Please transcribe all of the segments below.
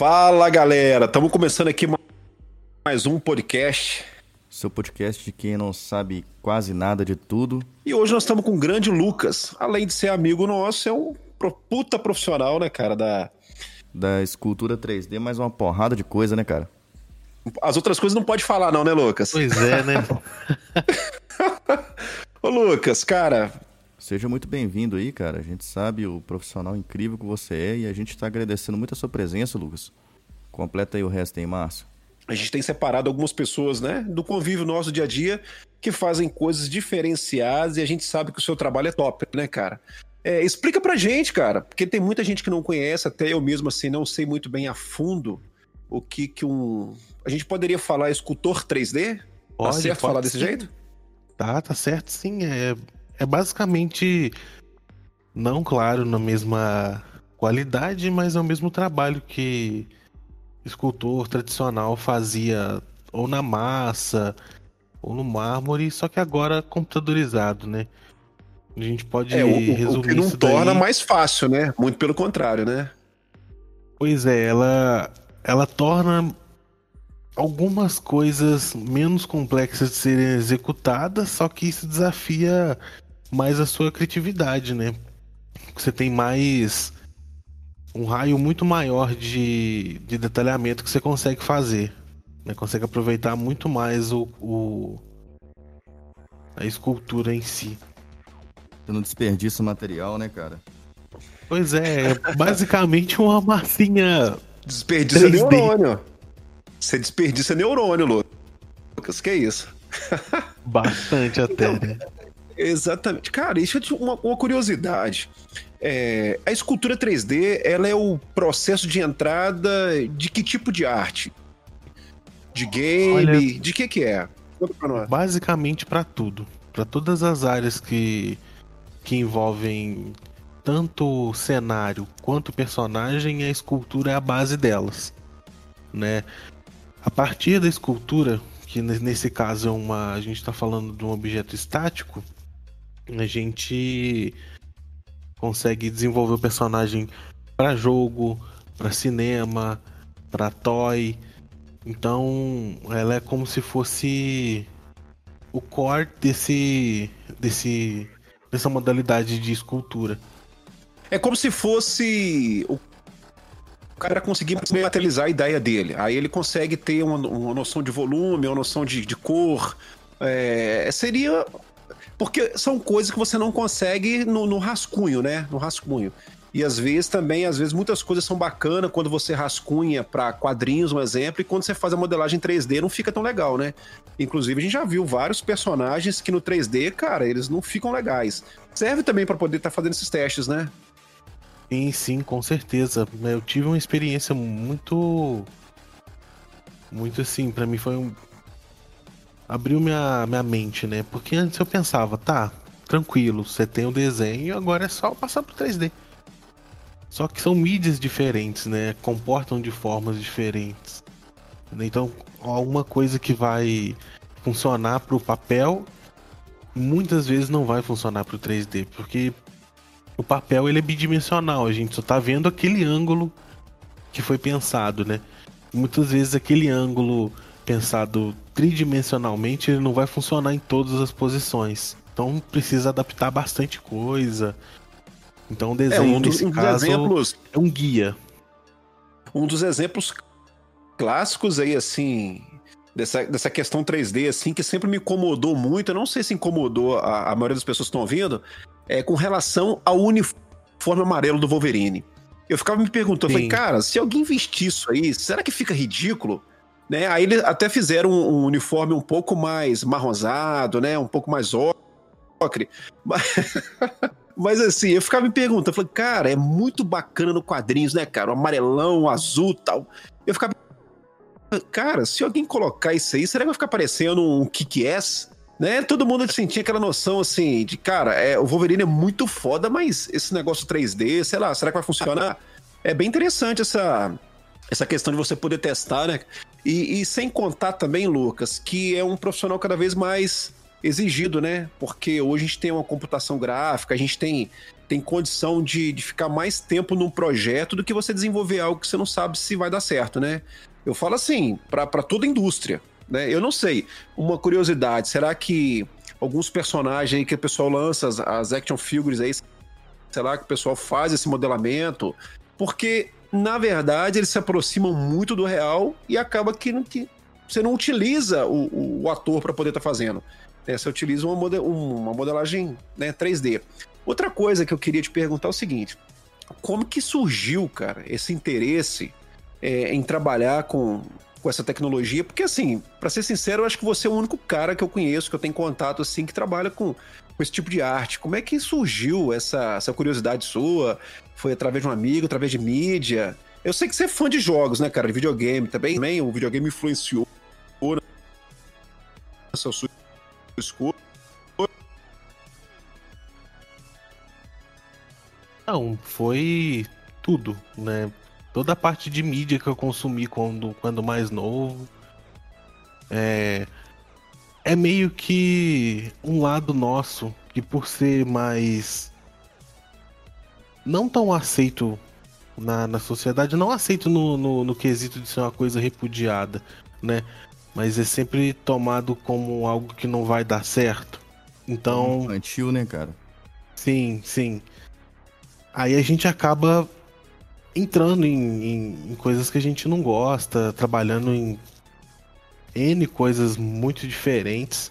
Fala galera, estamos começando aqui mais um podcast. Seu podcast de quem não sabe quase nada de tudo. E hoje nós estamos com o grande Lucas. Além de ser amigo nosso, é um puta profissional, né, cara? Da, da escultura 3D, mais uma porrada de coisa, né, cara? As outras coisas não pode falar, não, né, Lucas? Pois é, né? Ô, Lucas, cara. Seja muito bem-vindo aí, cara. A gente sabe o profissional incrível que você é e a gente está agradecendo muito a sua presença, Lucas. Completa aí o resto aí, Márcio. A gente tem separado algumas pessoas, né, do convívio nosso dia a dia que fazem coisas diferenciadas e a gente sabe que o seu trabalho é top, né, cara? É, explica pra gente, cara, porque tem muita gente que não conhece, até eu mesmo assim não sei muito bem a fundo o que que um. A gente poderia falar escultor 3D? Tá pode, tá certo pode falar desse sim. jeito? Tá, tá certo sim. É, é basicamente, não claro, na mesma qualidade, mas é o mesmo trabalho que escultor tradicional fazia ou na massa ou no mármore, só que agora computadorizado, né? A gente pode é, o, resumir o que não torna mais fácil, né? Muito pelo contrário, né? Pois é, ela, ela torna algumas coisas menos complexas de serem executadas, só que isso desafia mais a sua criatividade, né? Você tem mais um raio muito maior de, de detalhamento que você consegue fazer. Né? Consegue aproveitar muito mais o, o a escultura em si. Você não desperdiça o material, né, cara? Pois é, é basicamente uma massinha. Desperdiça 3D. neurônio. Você desperdiça neurônio, Lucas. Que é isso? Bastante até, então, né? Exatamente. Cara, isso é uma, uma curiosidade. É, a escultura 3D, ela é o processo de entrada de que tipo de arte? De game? Olha, de que que é? Pra basicamente para tudo. Para todas as áreas que, que envolvem tanto cenário quanto personagem, a escultura é a base delas, né? A partir da escultura, que nesse caso é uma, a gente está falando de um objeto estático, a gente consegue desenvolver o personagem para jogo, para cinema, para toy. Então, ela é como se fosse o core desse desse dessa modalidade de escultura. É como se fosse o cara conseguir materializar a ideia dele. Aí ele consegue ter uma, uma noção de volume, uma noção de, de cor. É, seria. Porque são coisas que você não consegue no, no, rascunho, né? No rascunho. E às vezes também, às vezes muitas coisas são bacanas quando você rascunha para quadrinhos, um exemplo, e quando você faz a modelagem 3D não fica tão legal, né? Inclusive a gente já viu vários personagens que no 3D, cara, eles não ficam legais. Serve também para poder estar tá fazendo esses testes, né? Sim, sim, com certeza. Eu tive uma experiência muito. Muito assim, para mim foi um. Abriu minha, minha mente, né? Porque antes eu pensava, tá, tranquilo, você tem o desenho, agora é só passar pro 3D. Só que são mídias diferentes, né? Comportam de formas diferentes. Então, alguma coisa que vai funcionar pro papel, muitas vezes não vai funcionar pro 3D, porque o papel ele é bidimensional, a gente só tá vendo aquele ângulo que foi pensado, né? Muitas vezes aquele ângulo pensado tridimensionalmente ele não vai funcionar em todas as posições. Então precisa adaptar bastante coisa. Então o desenho é, um dos, um caso exemplos, é um guia. Um dos exemplos clássicos aí assim dessa, dessa questão 3D assim que sempre me incomodou muito, eu não sei se incomodou a, a maioria das pessoas que estão ouvindo, é, com relação ao uniforme amarelo do Wolverine. Eu ficava me perguntando, falei, cara, se alguém vestir isso aí, será que fica ridículo? Né? Aí eles até fizeram um, um uniforme um pouco mais marronzado, né? Um pouco mais ocre. Mas, mas assim, eu ficava me perguntando, falei, cara, é muito bacana no quadrinhos, né, cara? O amarelão, o azul tal. Eu ficava. Cara, se alguém colocar isso aí, será que vai ficar parecendo um Kick-Ass? né? Todo mundo sentia aquela noção assim de, cara, é, o Wolverine é muito foda, mas esse negócio 3D, sei lá, será que vai funcionar? É bem interessante essa, essa questão de você poder testar, né? E, e sem contar também, Lucas, que é um profissional cada vez mais exigido, né? Porque hoje a gente tem uma computação gráfica, a gente tem, tem condição de, de ficar mais tempo num projeto do que você desenvolver algo que você não sabe se vai dar certo, né? Eu falo assim, para toda indústria, né? Eu não sei, uma curiosidade, será que alguns personagens aí que o pessoal lança, as, as action figures aí, sei lá, que o pessoal faz esse modelamento, porque na verdade eles se aproximam muito do real e acaba que, que você não utiliza o, o, ator para poder estar tá fazendo. Né? Você utiliza uma, model, uma modelagem né, 3D. Outra coisa que eu queria te perguntar é o seguinte: como que surgiu, cara, esse interesse é, em trabalhar com, com essa tecnologia? Porque, assim, para ser sincero, eu acho que você é o único cara que eu conheço, que eu tenho contato, assim, que trabalha com, com esse tipo de arte. Como é que surgiu essa, essa curiosidade sua? Foi através de um amigo, através de mídia? Eu sei que você é fã de jogos, né, cara? De videogame também. Também o videogame influenciou essa sua escolha. Não, foi tudo, né? Toda a parte de mídia que eu consumi quando, quando mais novo. É, é meio que um lado nosso que por ser mais não tão aceito na, na sociedade, não aceito no, no, no, quesito de ser uma coisa repudiada, né? Mas é sempre tomado como algo que não vai dar certo. Então. Infantil, né, cara? Sim, sim. Aí a gente acaba entrando em, em, em coisas que a gente não gosta, trabalhando em N coisas muito diferentes.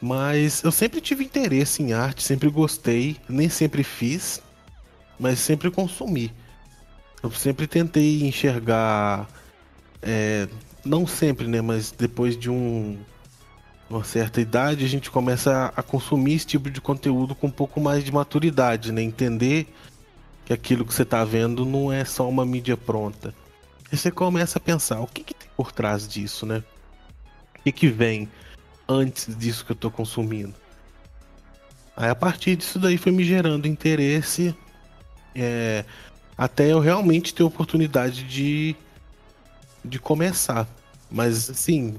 Mas eu sempre tive interesse em arte, sempre gostei, nem sempre fiz, mas sempre consumi. Eu sempre tentei enxergar, é, não sempre, né, mas depois de um, uma certa idade a gente começa a, a consumir esse tipo de conteúdo com um pouco mais de maturidade, né, entender que aquilo que você está vendo não é só uma mídia pronta. E você começa a pensar, o que, que tem por trás disso, né? O que, que vem antes disso que eu estou consumindo? Aí a partir disso daí foi me gerando interesse é, até eu realmente ter oportunidade de, de começar. Mas assim,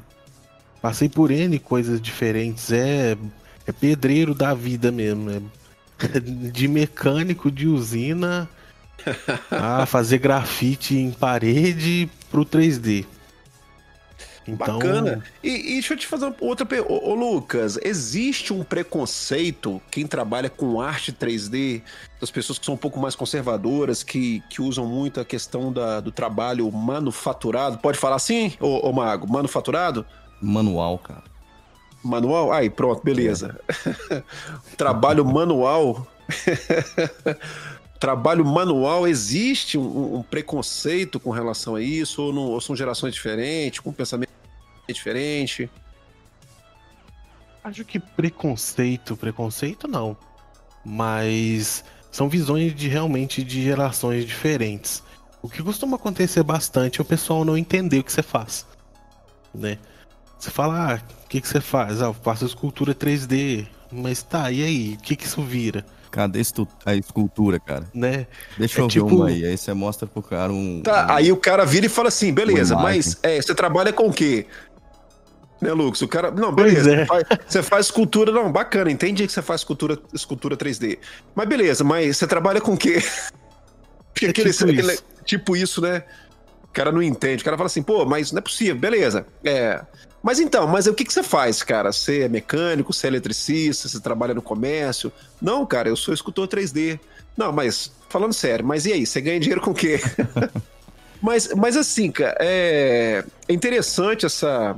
passei por N coisas diferentes. É, é pedreiro da vida mesmo. É de mecânico de usina a fazer grafite em parede pro 3D. Então... Bacana. E, e, deixa eu te fazer outra pergunta. Ô, ô, Lucas, existe um preconceito, quem trabalha com arte 3D, das pessoas que são um pouco mais conservadoras, que, que usam muito a questão da, do trabalho manufaturado? Pode falar assim, ô, ô Mago? Manufaturado? Manual, cara. Manual? Aí, pronto, beleza. É. trabalho manual. trabalho manual, existe um, um, preconceito com relação a isso? Ou, não, ou são gerações diferentes, com pensamento diferente? Acho que preconceito, preconceito não. Mas são visões de realmente de gerações diferentes. O que costuma acontecer bastante é o pessoal não entender o que você faz. Né? Você fala, ah, o que, que você faz? Ah, eu faço escultura 3D. Mas tá, e aí? O que, que isso vira? Cadê a escultura, cara? Né? Deixa é eu tipo... ver uma aí. Aí você mostra pro cara um. Tá, um... aí o cara vira e fala assim: beleza, mas é, você trabalha com o quê? Né, Lucas? O cara. Não, beleza. É. Faz, você faz escultura. Não, bacana, entendi que você faz escultura, escultura 3D. Mas beleza, mas você trabalha com o quê? Porque é aquele, tipo, aquele, isso. tipo isso, né? O cara não entende. O cara fala assim, pô, mas não é possível, beleza. É. Mas então, mas o que, que você faz, cara? Você é mecânico, você é eletricista, você trabalha no comércio? Não, cara, eu sou escultor 3D. Não, mas falando sério, mas e aí? Você ganha dinheiro com o quê? mas, mas assim, cara, é, é interessante essa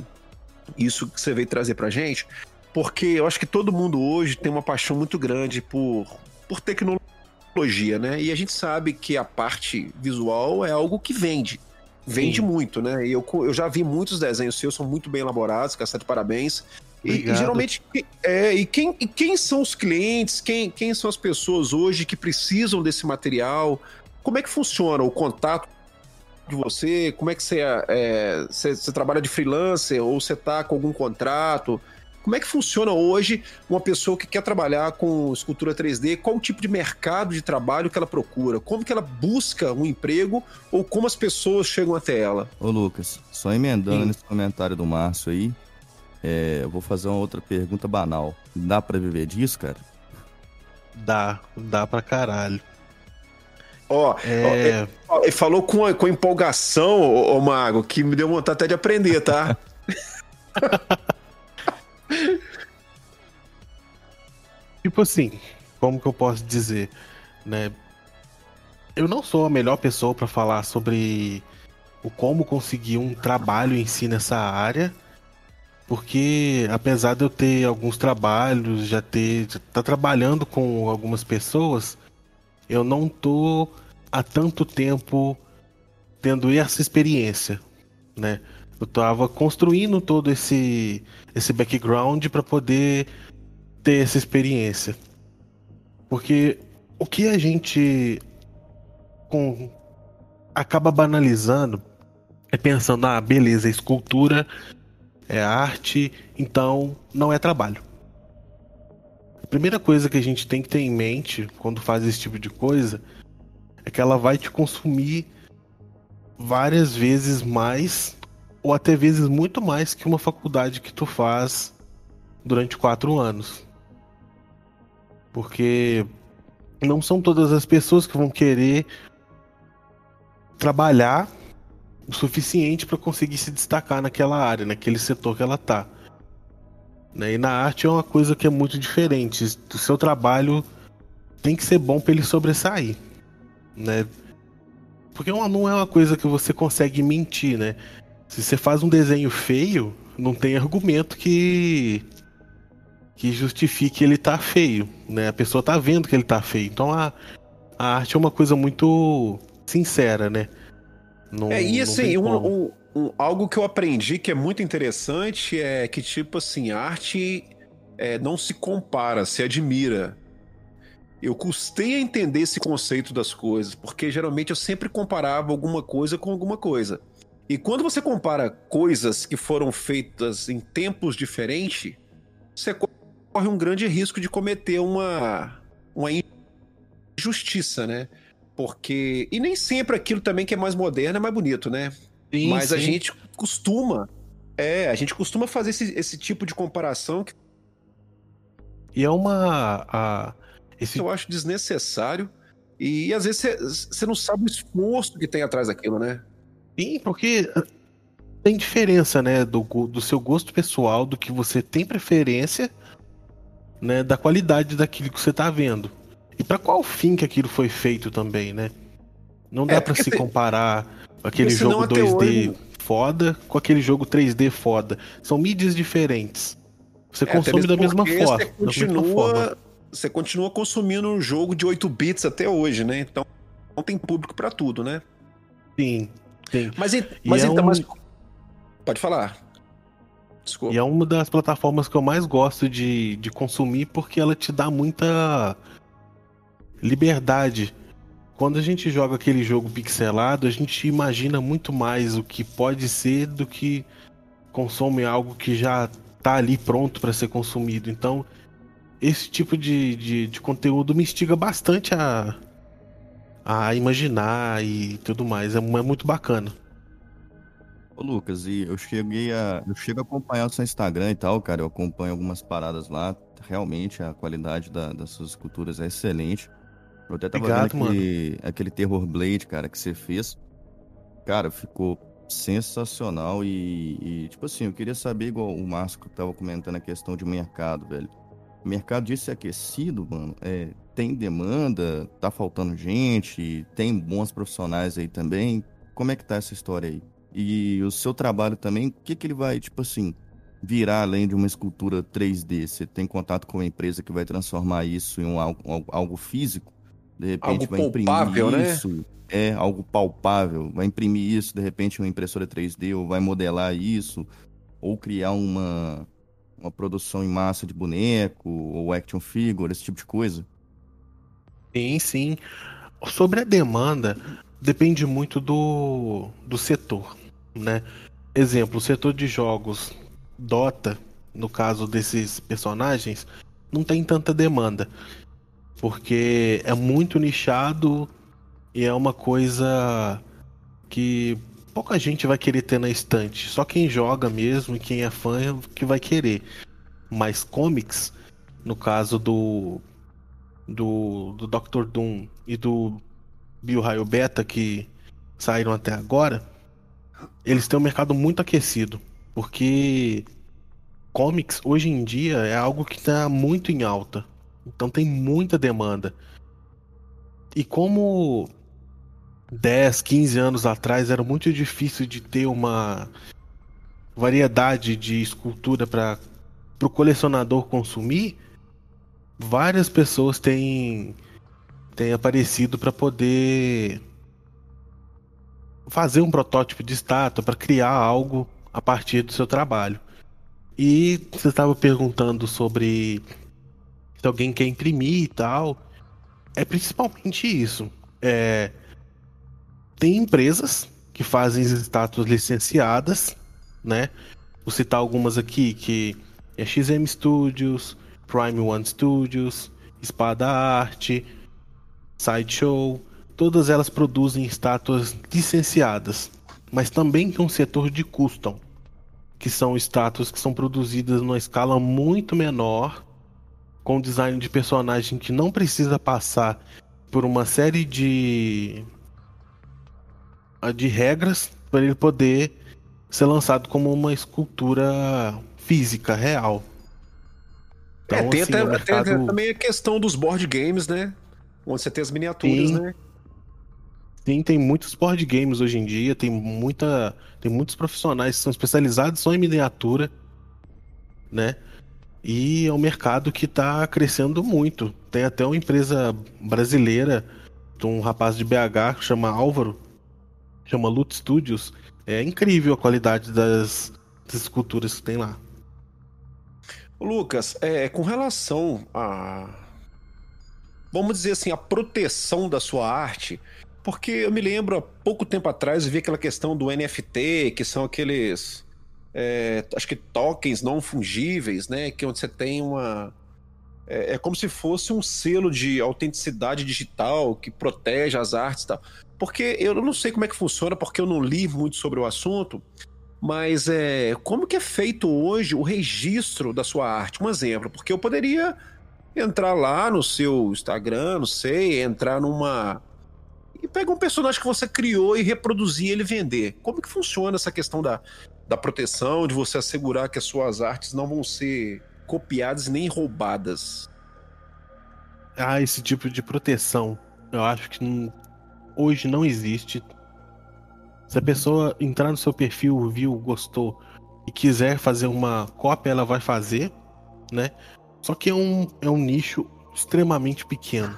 isso que você veio trazer pra gente, porque eu acho que todo mundo hoje tem uma paixão muito grande por, por tecnologia, né? E a gente sabe que a parte visual é algo que vende vende Sim. muito, né? E eu, eu já vi muitos desenhos seus, são muito bem elaborados, está de parabéns. E, e, geralmente, é, e, quem, e quem são os clientes, quem, quem são as pessoas hoje que precisam desse material? Como é que funciona o contato de você? Como é que você, é, você, você trabalha de freelancer ou você está com algum contrato? Como é que funciona hoje uma pessoa que quer trabalhar com escultura 3D? Qual o tipo de mercado de trabalho que ela procura? Como que ela busca um emprego ou como as pessoas chegam até ela? Ô Lucas, só emendando Sim. nesse comentário do Márcio aí, É, eu vou fazer uma outra pergunta banal. Dá para viver disso, cara? Dá, dá pra caralho. Ó, É, ó, ele falou com, com empolgação, ô, ô Mago, que me deu vontade até de aprender, tá? tipo assim, como que eu posso dizer, né? Eu não sou a melhor pessoa pra falar sobre o como conseguir um trabalho em si nessa área, porque apesar de eu ter alguns trabalhos, já ter, já tá trabalhando com algumas pessoas, eu não tô há tanto tempo tendo essa experiência, né? Eu tava construindo todo esse esse background para poder ter essa experiência. Porque o que a gente com, acaba banalizando é pensando, ah, beleza, escultura é arte, então não é trabalho. A primeira coisa que a gente tem que ter em mente quando faz esse tipo de coisa é que ela vai te consumir várias vezes mais, ou até vezes muito mais que uma faculdade que tu faz durante quatro anos. Porque não são todas as pessoas que vão querer trabalhar o suficiente para conseguir se destacar naquela área, naquele setor que ela tá. Né? E na arte é uma coisa que é muito diferente. O seu trabalho tem que ser bom para ele sobressair, né? Porque uma- não é uma coisa que você consegue mentir, né? Se você faz um desenho feio, não tem argumento que que justifique ele tá feio, né? A pessoa tá vendo que ele tá feio. Então a, a arte é uma coisa muito sincera, né? Não, É, e assim, um- um- um- algo que eu aprendi que é muito interessante é que, tipo assim, arte é, não se compara, se admira. Eu custei a entender esse conceito das coisas, porque geralmente eu sempre comparava alguma coisa com alguma coisa. E quando você compara coisas que foram feitas em tempos diferentes, você corre um grande risco de cometer uma, uma injustiça, né? Porque. E nem sempre aquilo também que é mais moderno é mais bonito, né? Sim, Mas a sim. gente costuma. É, a gente costuma fazer esse, esse tipo de comparação que E é uma. A, esse, eu acho desnecessário. E às vezes você não sabe o esforço que tem atrás daquilo, né? Sim, porque ah, tem diferença, né? Do, do seu gosto pessoal, do que você tem preferência, né? Da qualidade daquilo que você tá vendo. E pra qual fim que aquilo foi feito também, né? Não dá É, pra porque se tem- comparar aquele jogo até 2D hoje- foda com aquele jogo 3D foda. São mídias diferentes. Você É, consome da mesma forma. Você da mesma forma. continua, você continua consumindo um jogo de 8 bits até hoje, né? Então não tem público pra tudo, né? Sim, sim. Mas, E mas é então, um- mas- Pode falar. Desculpa. E é uma das plataformas que eu mais gosto de, de consumir porque ela te dá muita liberdade. Quando a gente joga aquele jogo pixelado, a gente imagina muito mais o que pode ser do que consome algo que já tá ali pronto para ser consumido. Então, esse tipo de, de, de conteúdo me instiga bastante a, a imaginar e tudo mais. É, é muito bacana. Ô, Lucas, e eu cheguei a. Eu chego a acompanhar o seu Instagram e tal, cara. Eu acompanho algumas paradas lá. Realmente a qualidade da- das suas esculturas é excelente. Eu até tava Obrigado, vendo aquele, aquele Terror Blade, cara, que você fez. Cara, ficou sensacional e, e, tipo assim, eu queria saber, igual o Márcio que tava comentando a questão de mercado, velho. O mercado disso é aquecido, mano. É, tem demanda, tá faltando gente, tem bons profissionais aí também. Como é que tá essa história aí? E o seu trabalho também, o que que ele vai, tipo assim, virar além de uma escultura 3D? Você tem contato com uma empresa que vai transformar isso em um algo, algo- físico? De repente Algo vai imprimir palpável, né? isso, é algo palpável, vai imprimir isso, de repente uma impressora 3D, ou vai modelar isso, ou criar uma, uma produção em massa de boneco, ou action figure, esse tipo de coisa? Sim, sim. Sobre a demanda, depende muito do, do setor, né? Exemplo, o setor de jogos Dota, no caso desses personagens, não tem tanta demanda. Porque é muito nichado e é uma coisa que pouca gente vai querer ter na estante. Só quem joga mesmo e quem é fã é que vai querer. Mas comics, no caso do do, do Doctor Doom e do Bill Raio Beta que saíram até agora, eles têm um mercado muito aquecido, porque comics hoje em dia é algo que está muito em alta. Então tem muita demanda. E como 10, 15 anos atrás era muito difícil de ter uma variedade de escultura para o colecionador consumir, várias pessoas têm, têm aparecido para poder fazer um protótipo de estátua, para criar algo a partir do seu trabalho. E você estava perguntando sobre se alguém quer imprimir e tal. É principalmente isso. É, tem empresas que fazem estátuas licenciadas, né? Vou citar algumas aqui, que é XM Studios, Prime One Studios, Espada Arte, Sideshow, todas elas produzem estátuas licenciadas, mas também tem um setor de custom, que são estátuas que são produzidas numa escala muito menor, com design de personagem que não precisa passar por uma série de de regras para ele poder ser lançado como uma escultura física, real. Então, é, tem, assim, até, mercado... tem também a questão dos board games, né? Onde você tem as miniaturas, Sim. né? Sim, tem muitos board games hoje em dia, tem muita. Tem muitos profissionais que são especializados só em miniatura, né? E é um mercado que está crescendo muito. Tem até uma empresa brasileira, de um rapaz de BH que chama Álvaro, chama Loot Studios. É incrível a qualidade das, das esculturas que tem lá. Lucas, é, com relação a. Vamos dizer assim, a proteção da sua arte, porque eu me lembro há pouco tempo atrás eu vi aquela questão do NFT, que são aqueles. É, acho que tokens não fungíveis, né? Que é onde você tem uma. É, é, como se fosse um selo de autenticidade digital que protege as artes e tal. Porque eu não sei como é que funciona, porque eu não li muito sobre o assunto, mas é, como que é feito hoje o registro da sua arte? Um exemplo, porque eu poderia entrar lá no seu Instagram, não sei, entrar numa e pegar um personagem que você criou e reproduzir ele vender. Como que funciona essa questão da, da proteção, de você assegurar que as suas artes não vão ser copiadas nem roubadas? Ah, esse tipo de proteção, eu acho que hoje não existe. Se a pessoa entrar no seu perfil, viu, gostou e quiser fazer uma cópia, ela vai fazer, né? Só que é um, é um nicho extremamente pequeno.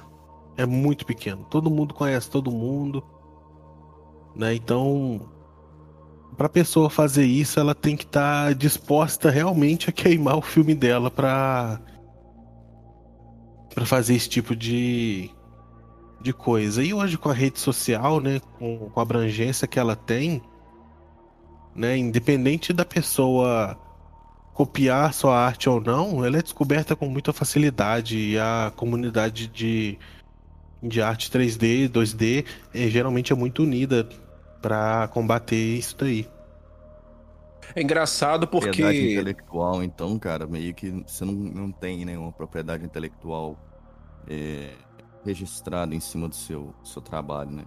É muito pequeno. Todo mundo conhece todo mundo, né? Então, para a pessoa fazer isso, ela tem que estar tá disposta realmente a queimar o filme dela para para fazer esse tipo de de coisa. E hoje com a rede social, né, com, com a abrangência que ela tem, né, independente da pessoa copiar sua arte ou não, ela é descoberta com muita facilidade e a comunidade de, de arte 3D, 2D, é, geralmente é muito unida para combater isso daí. É engraçado porque. Propriedade intelectual, então, cara, meio que você não, não tem nenhuma propriedade intelectual é, registrado em cima do seu, seu trabalho, né?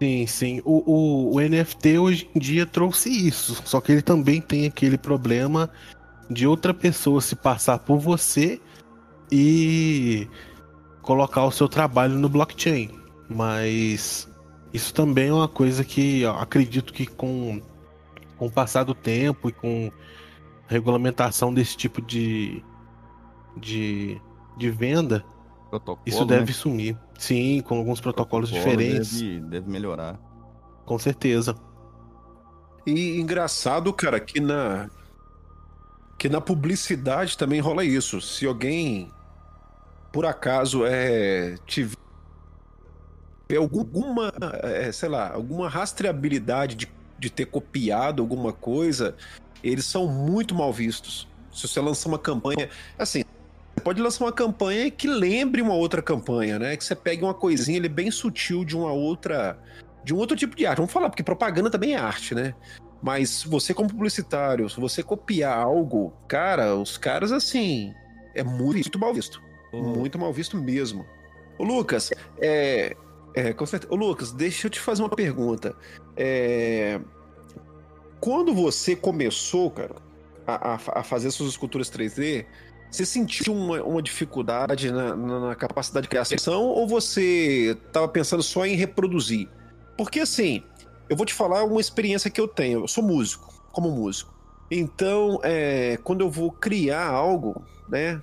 Sim, sim. O, o, o, NFT hoje em dia trouxe isso. Só que ele também tem aquele problema de outra pessoa se passar por você e colocar o seu trabalho no blockchain. Mas isso também é uma coisa que acredito que com, com o passar do tempo e com regulamentação desse tipo de, de, de venda, Protocolo, Isso deve né? sumir. Sim, com alguns protocolos diferentes. Deve, deve melhorar. Com certeza. E engraçado, cara, que na que na publicidade também rola isso. Se alguém por acaso é tiver alguma, é, sei lá, alguma rastreabilidade de, de ter copiado alguma coisa, eles são muito mal vistos. Se você lança uma campanha, assim, pode lançar uma campanha que lembre uma outra campanha, né? Que você pegue uma coisinha ele bem sutil de uma outra de um outro tipo de arte. Vamos falar, porque propaganda também é arte, né? Mas você, como publicitário, se você copiar algo, cara, os caras, assim, é muito mal visto. Uhum. Muito mal visto mesmo. Ô, Lucas, é. é com certeza. Ô, Lucas, deixa eu te fazer uma pergunta. É. Quando você começou, cara, a, a, fazer suas esculturas 3D, você sentiu uma, uma dificuldade na, na, capacidade de criação ou você estava pensando só em reproduzir? Porque assim, eu vou te falar uma experiência que eu tenho. Eu sou músico, como músico. Então, é, quando eu vou criar algo, né?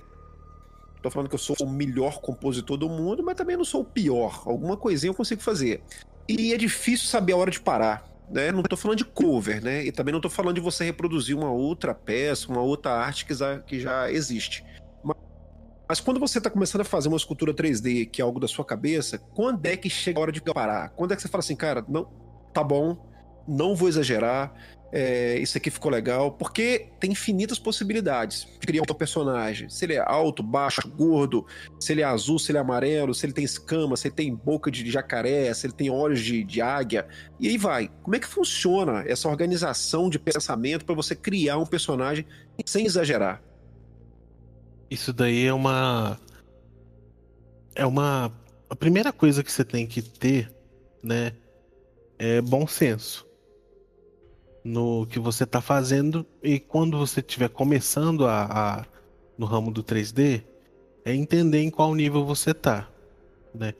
Tô falando que eu sou o melhor compositor do mundo, mas também não sou o pior. Alguma coisinha eu consigo fazer. E é difícil saber a hora de parar. Né? Não tô falando de cover, né? E também não tô falando de você reproduzir uma outra peça, uma outra arte que já, que já existe. Mas, quando você tá começando a fazer uma escultura 3D, que é algo da sua cabeça, quando é que chega a hora de parar? Quando é que você fala assim, cara, não, tá bom, não vou exagerar, é, isso aqui ficou legal, porque tem infinitas possibilidades de criar um personagem. Se ele é alto, baixo, gordo, se ele é azul, se ele é amarelo, se ele tem escama, se ele tem boca de jacaré, se ele tem olhos de, de águia, e aí vai. Como é que funciona essa organização de pensamento para você criar um personagem sem exagerar? Isso daí é uma. É uma. A primeira coisa que você tem que ter, né? É bom senso no que você está fazendo e quando você estiver começando a, a, no ramo do 3D, é entender em qual nível você está, né?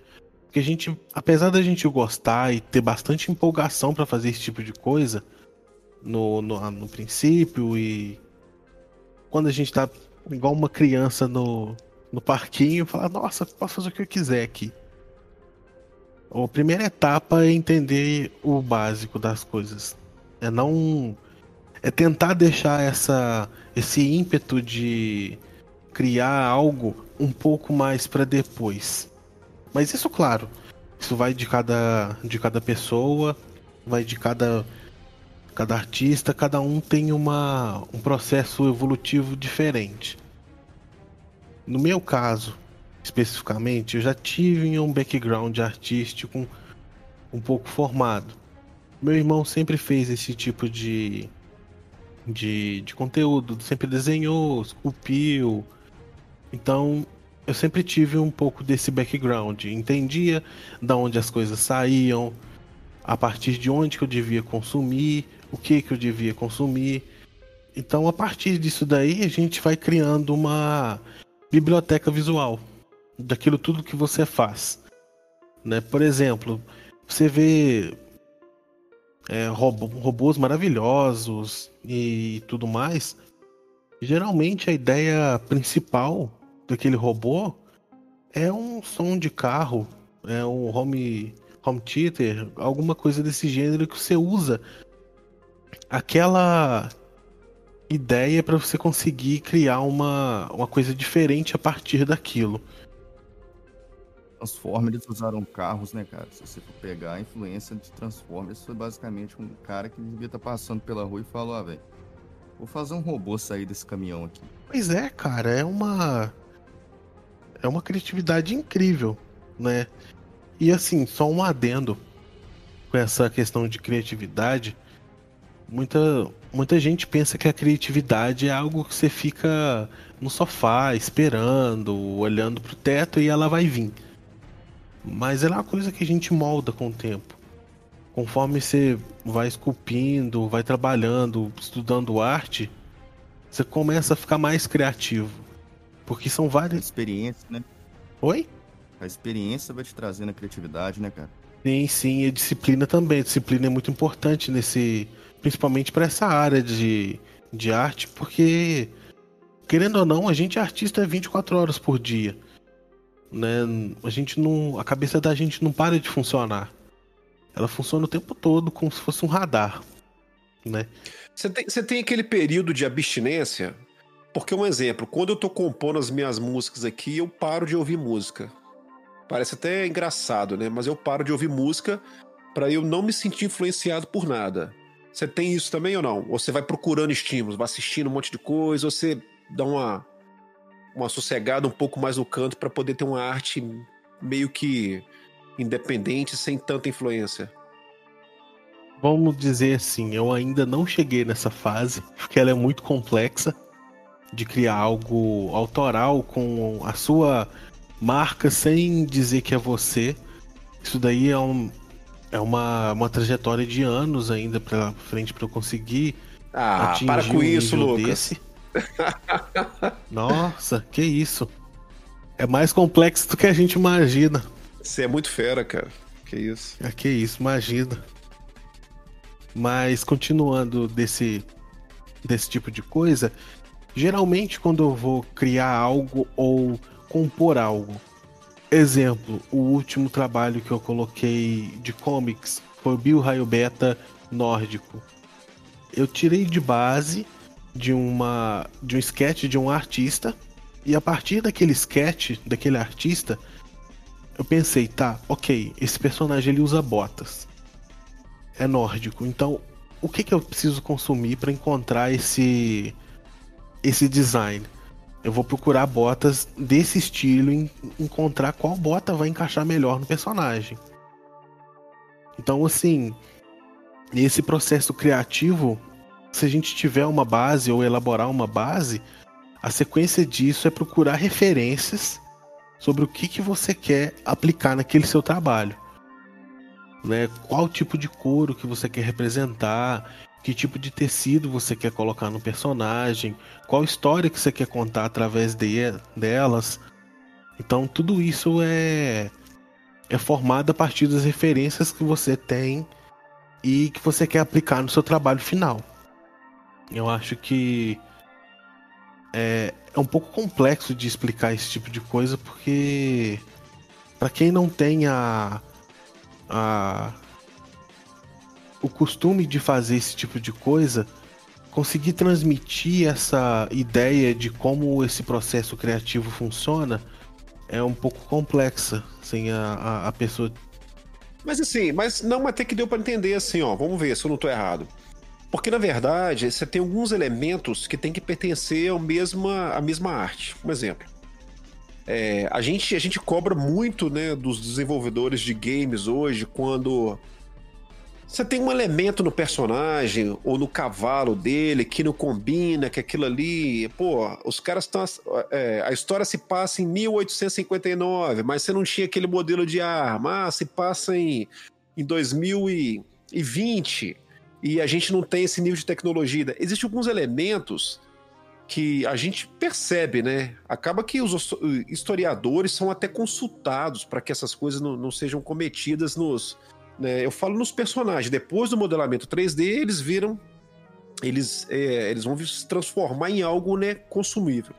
Porque a gente, apesar da gente gostar e ter bastante empolgação para fazer esse tipo de coisa no, no, no princípio e quando a gente está igual uma criança no, no parquinho, falar, nossa, posso fazer o que eu quiser aqui. A primeira etapa é entender o básico das coisas. É não. É tentar deixar essa, esse ímpeto de criar algo um pouco mais para depois. Mas isso, claro, isso vai de cada, de cada pessoa, vai de cada, cada artista, cada um tem uma, um processo evolutivo diferente. No meu caso, especificamente, eu já tive um background artístico um pouco formado. Meu irmão sempre fez esse tipo de, de, de conteúdo, sempre desenhou, esculpiu. Então eu sempre tive um pouco desse background, entendia da onde as coisas saíam, a partir de onde que eu devia consumir, o que que eu devia consumir. Então a partir disso daí a gente vai criando uma biblioteca visual daquilo tudo que você faz. Né? Por exemplo, você vê é, robô, robôs maravilhosos e tudo mais, geralmente a ideia principal daquele robô é um som de carro, é um home, home theater, alguma coisa desse gênero que você usa aquela ideia para você conseguir criar uma, uma coisa diferente a partir daquilo. Transformers usaram carros, né, cara? Se você for pegar a influência de Transformers, foi basicamente um cara que devia estar tá passando pela rua e falou: ah, velho, vou fazer um robô sair desse caminhão aqui. Pois é, cara, é uma. É uma criatividade incrível, né? E assim, só um adendo com essa questão de criatividade. Muita, muita gente pensa que a criatividade é algo que você fica no sofá esperando, olhando pro teto e ela vai vir. Mas ela é uma coisa que a gente molda com o tempo. Conforme você vai esculpindo, vai trabalhando, estudando arte, você começa a ficar mais criativo. Porque são várias. Experiência, né? Oi? A experiência vai te trazendo a criatividade, né, cara? Sim, sim, e disciplina também. A disciplina é muito importante nesse. Principalmente para essa área de, de arte, porque, querendo ou não, a gente é artista 24 horas por dia né? A gente não, a cabeça da gente não para de funcionar. Ela funciona o tempo todo como se fosse um radar, né? Você tem, você tem aquele período de abstinência? Porque um exemplo, quando eu tô compondo as minhas músicas aqui, eu paro de ouvir música. Parece até engraçado, né? Mas eu paro de ouvir música para eu não me sentir influenciado por nada. Você tem isso também ou não? Ou você vai procurando estímulos, vai assistindo um monte de coisa, ou você dá uma uma sossegada um pouco mais no canto para poder ter uma arte meio que independente, sem tanta influência. vamos dizer assim, eu ainda não cheguei nessa fase, porque ela é muito complexa de criar algo autoral com a sua marca sem dizer que é você. Isso daí é, um, é uma, uma trajetória de anos ainda pra frente para eu conseguir. Ah, para com um isso, Lucas. Desse. Nossa, que isso. É mais complexo do que a gente imagina. Você é muito fera, cara. Que isso. É que isso, imagina. Mas continuando desse, desse tipo de coisa, geralmente quando eu vou criar algo ou compor algo, exemplo, o último trabalho que eu coloquei de comics foi o Bill Raio Beta nórdico. Eu tirei de base de uma de um sketch de um artista e a partir daquele sketch daquele artista eu pensei, tá, ok, esse personagem ele usa botas é nórdico. Então, o que, que eu preciso consumir para encontrar esse esse design? Eu vou procurar botas desse estilo e encontrar qual bota vai encaixar melhor no personagem. Então, assim, esse processo criativo, se a gente tiver uma base ou elaborar uma base, a sequência disso é procurar referências sobre o que, que você quer aplicar naquele seu trabalho né? Qual tipo de couro que você quer representar, que tipo de tecido você quer colocar no personagem, qual história que você quer contar através de, delas. Então tudo isso é é formado a partir das referências que você tem e que você quer aplicar no seu trabalho final. Eu acho que é, é um pouco complexo de explicar esse tipo de coisa porque para quem não tem a, a o costume de fazer esse tipo de coisa, conseguir transmitir essa ideia de como esse processo criativo funciona é um pouco complexa, sem a, a, a pessoa. Mas assim, mas não, até que deu para entender assim, ó. Vamos ver se eu não tô errado. Porque na verdade você tem alguns elementos que tem que pertencer ao mesma, à mesma arte. Um exemplo. É, a, gente, a gente cobra muito né, dos desenvolvedores de games hoje quando você tem um elemento no personagem ou no cavalo dele que não combina, que aquilo ali. Pô, os caras estão. É, a história se passa em 1859, mas você não tinha aquele modelo de arma. Ah, se passa em, em 2020 e a gente não tem esse nível de tecnologia. Existem alguns elementos que a gente percebe, né? Acaba que os historiadores são até consultados para que essas coisas não, não sejam cometidas nos. Né? Eu falo nos personagens. Depois do modelamento 3D, eles viram. Eles, é, eles vão se transformar em algo né, consumível.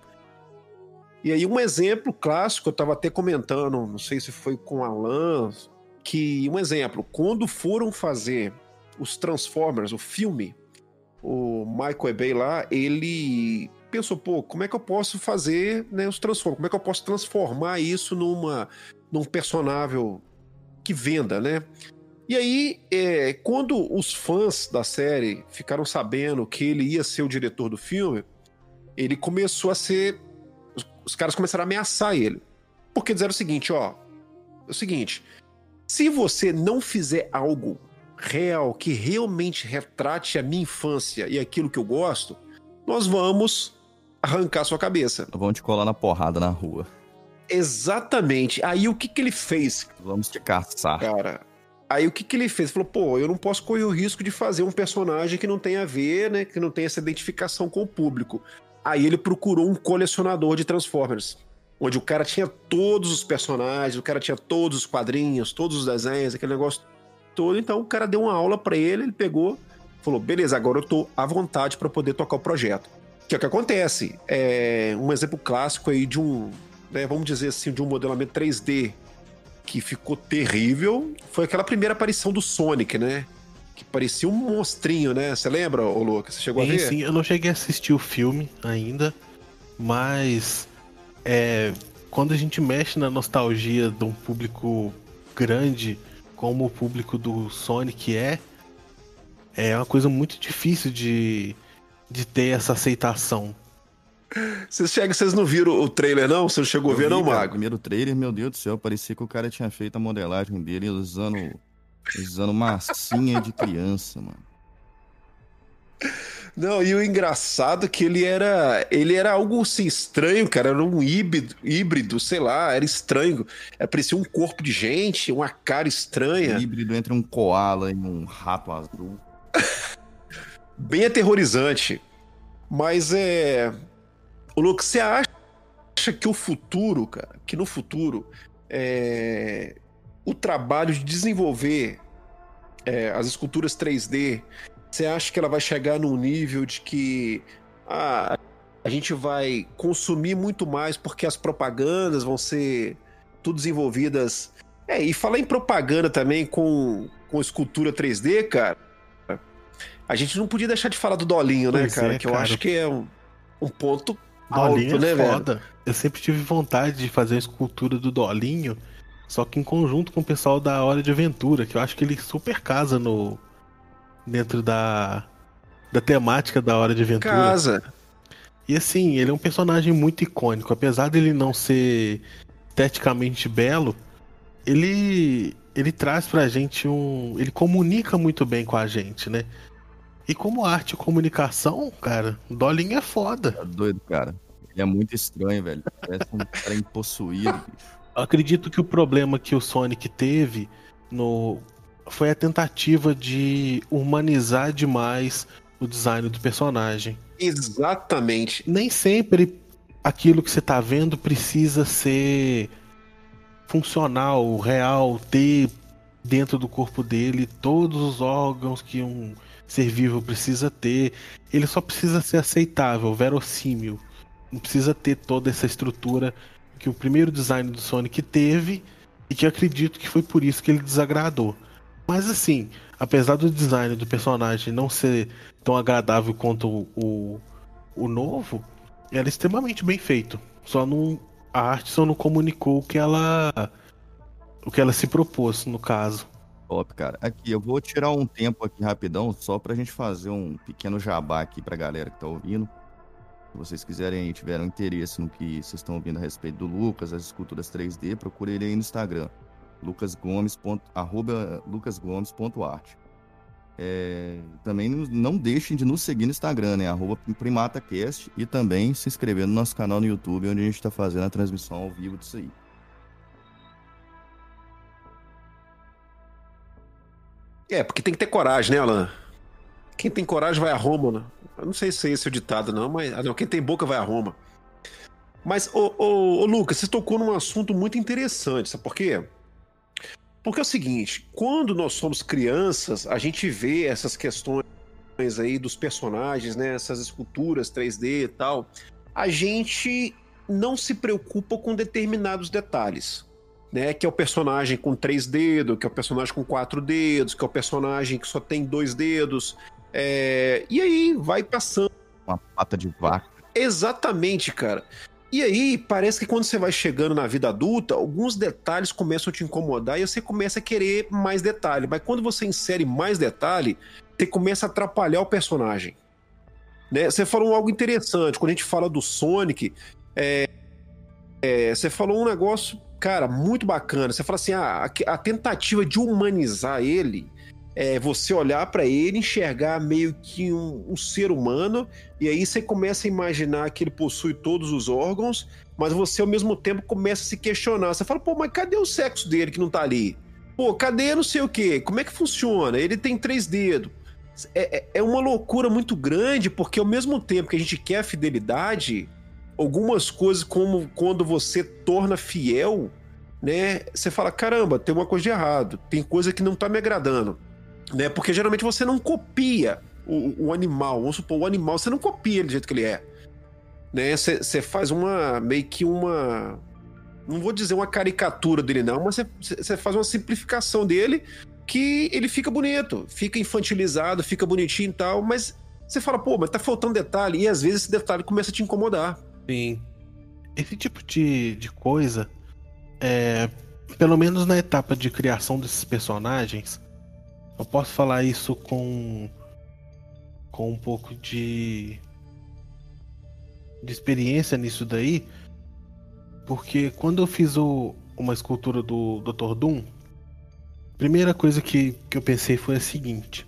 E aí, um exemplo clássico, eu estava até comentando, não sei se foi com Alan, que um exemplo, quando foram fazer os Transformers, o filme, o Michael Bay lá, ele pensou, pô, como é que eu posso fazer né, os Transformers? Como é que eu posso transformar isso numa, num personagem que venda, né? E aí, é, quando os fãs da série ficaram sabendo que ele ia ser o diretor do filme, ele começou a ser. Os, os caras começaram a ameaçar ele. Porque disseram o seguinte: ó, é o seguinte, se você não fizer algo real que realmente retrate a minha infância e aquilo que eu gosto, nós vamos arrancar sua cabeça. Vão te colar na porrada na rua. Exatamente. Aí o que que ele fez? Vamos te caçar. Cara, aí o que que ele fez? Falou, pô, eu não posso correr o risco de fazer um personagem que não tem a ver, né? Que não tem essa identificação com o público. Aí ele procurou um colecionador de Transformers. Onde o cara tinha todos os personagens, o cara tinha todos os quadrinhos, todos os desenhos, aquele negócio todo. Então o cara deu uma aula para ele, ele pegou, falou: beleza, agora eu tô à vontade para poder tocar o projeto. Que é o que acontece. É um exemplo clássico aí de um, né, vamos dizer assim, de um modelamento 3D que ficou terrível foi aquela primeira aparição do Sonic, né? Que parecia um monstrinho, né? Você lembra, ô Lucas? Você chegou sim, a ver? Sim, eu não cheguei a assistir o filme ainda, mas é, quando a gente mexe na nostalgia de um público grande, como o público do Sonic é, é uma coisa muito difícil de de ter essa aceitação. Vocês chegam, vocês não viram o trailer, não? Você não chegou a ver, vi, não, Mago? O primeiro trailer, meu Deus do céu, parecia que o cara tinha feito a modelagem dele usando Usando massinha de criança, mano. Não, e o engraçado é que ele era. Ele era algo assim, estranho, cara. Era um híbrido, híbrido, sei lá, era estranho. É, parecia um corpo de gente, uma cara estranha. Um híbrido entre um koala e um rato azul. Bem aterrorizante. Mas é. O Lucas, você acha que o futuro, cara, que no futuro é... o trabalho de desenvolver é, as esculturas 3D você acha que ela vai chegar num nível de que ah, a gente vai consumir muito mais porque as propagandas vão ser tudo desenvolvidas. É, e falar em propaganda também com, com escultura 3D, cara. A gente não podia deixar de falar do Dolinho, né, cara? É, que eu acho que é um, um ponto Dolinho alto, é né, foda. Velho? Eu sempre tive vontade de fazer a escultura do Dolinho, só que em conjunto com o pessoal da Hora de Aventura, que eu acho que ele super casa no, dentro da, da temática da Hora de Aventura. Casa. E assim, ele é um personagem muito icônico. Apesar dele não ser esteticamente belo, ele ele traz pra gente um. Ele comunica muito bem com a gente, né? E como arte e comunicação, cara, Dolinho é foda. É doido, cara. Ele é muito estranho, velho. Parece um trem possuído. Acredito que o problema que o Sonic teve no foi a tentativa de humanizar demais o design do personagem. Exatamente. Nem sempre aquilo que você está vendo precisa ser funcional, real, ter dentro do corpo dele todos os órgãos que um ser vivo precisa ter. Ele só precisa ser aceitável, verossímil. Não precisa ter toda essa estrutura que o primeiro design do Sonic teve e que acredito que foi por isso que ele desagradou. Mas assim, apesar do design do personagem não ser tão agradável quanto o, o, novo, era extremamente bem feito. Só não. A arte só não comunicou o que ela. O que ela se propôs, no caso. Top, cara. Aqui, eu vou tirar um tempo aqui rapidão, só pra gente fazer um pequeno jabá aqui pra galera que tá ouvindo. Se vocês quiserem e tiverem interesse no que vocês estão ouvindo a respeito do Lucas, as esculturas 3D, procure ele aí no Instagram lucasgomes. arroba lucasgomes.art. É, também não deixem de nos seguir no Instagram, né? Arroba PrimataCast e também se inscrever no nosso canal no YouTube, onde a gente está fazendo a transmissão ao vivo disso aí. É, porque tem que ter coragem, né, Alan? Quem tem coragem vai a Roma, né? Eu não sei se é esse o ditado, não, mas. Ah, não, quem tem boca vai a Roma. Mas, ô, ô, ô Lucas, você tocou num assunto muito interessante, sabe por quê? Porque é o seguinte, quando nós somos crianças, a gente vê essas questões aí dos personagens, né, essas esculturas 3D e tal, a gente não se preocupa com determinados detalhes, né, que é o personagem com três dedos, que é o personagem com quatro dedos, que é o personagem que só tem dois dedos, é... e aí vai passando. Uma pata de vaca. Exatamente, cara. E aí, parece que quando você vai chegando na vida adulta, alguns detalhes começam a te incomodar e você começa a querer mais detalhe. Mas quando você insere mais detalhe, você começa a atrapalhar o personagem. Né? Você falou algo interessante. Quando a gente fala do Sonic, é, é, você falou um negócio, cara, muito bacana. Você fala assim: ah, a, a tentativa de humanizar ele é você olhar para ele, enxergar meio que um, um, ser humano, e aí você começa a imaginar que ele possui todos os órgãos, mas você ao mesmo tempo começa a se questionar. Você fala, pô, mas cadê o sexo dele que não tá ali? Pô, cadê não sei o quê? Como é que funciona? Ele tem três dedos. É, é, é uma loucura muito grande, porque ao mesmo tempo que a gente quer a fidelidade, algumas coisas, como quando você torna fiel, né? Você fala, caramba, tem uma coisa de errado, tem coisa que não tá me agradando né? Porque geralmente você não copia o, o animal. Vamos supor, o animal você não copia ele do jeito que ele é. Né? Você faz uma. meio que uma. Não vou dizer uma caricatura dele, não, mas você faz uma simplificação dele que ele fica bonito, fica infantilizado, fica bonitinho e tal, mas você fala, pô, mas tá faltando detalhe, e às vezes esse detalhe começa a te incomodar. Sim. Esse tipo de, de coisa, é, pelo menos na etapa de criação desses personagens, eu posso falar isso com com um pouco de de experiência nisso daí, porque quando eu fiz o, uma escultura do Dr. Doom, primeira coisa que, que eu pensei foi a seguinte: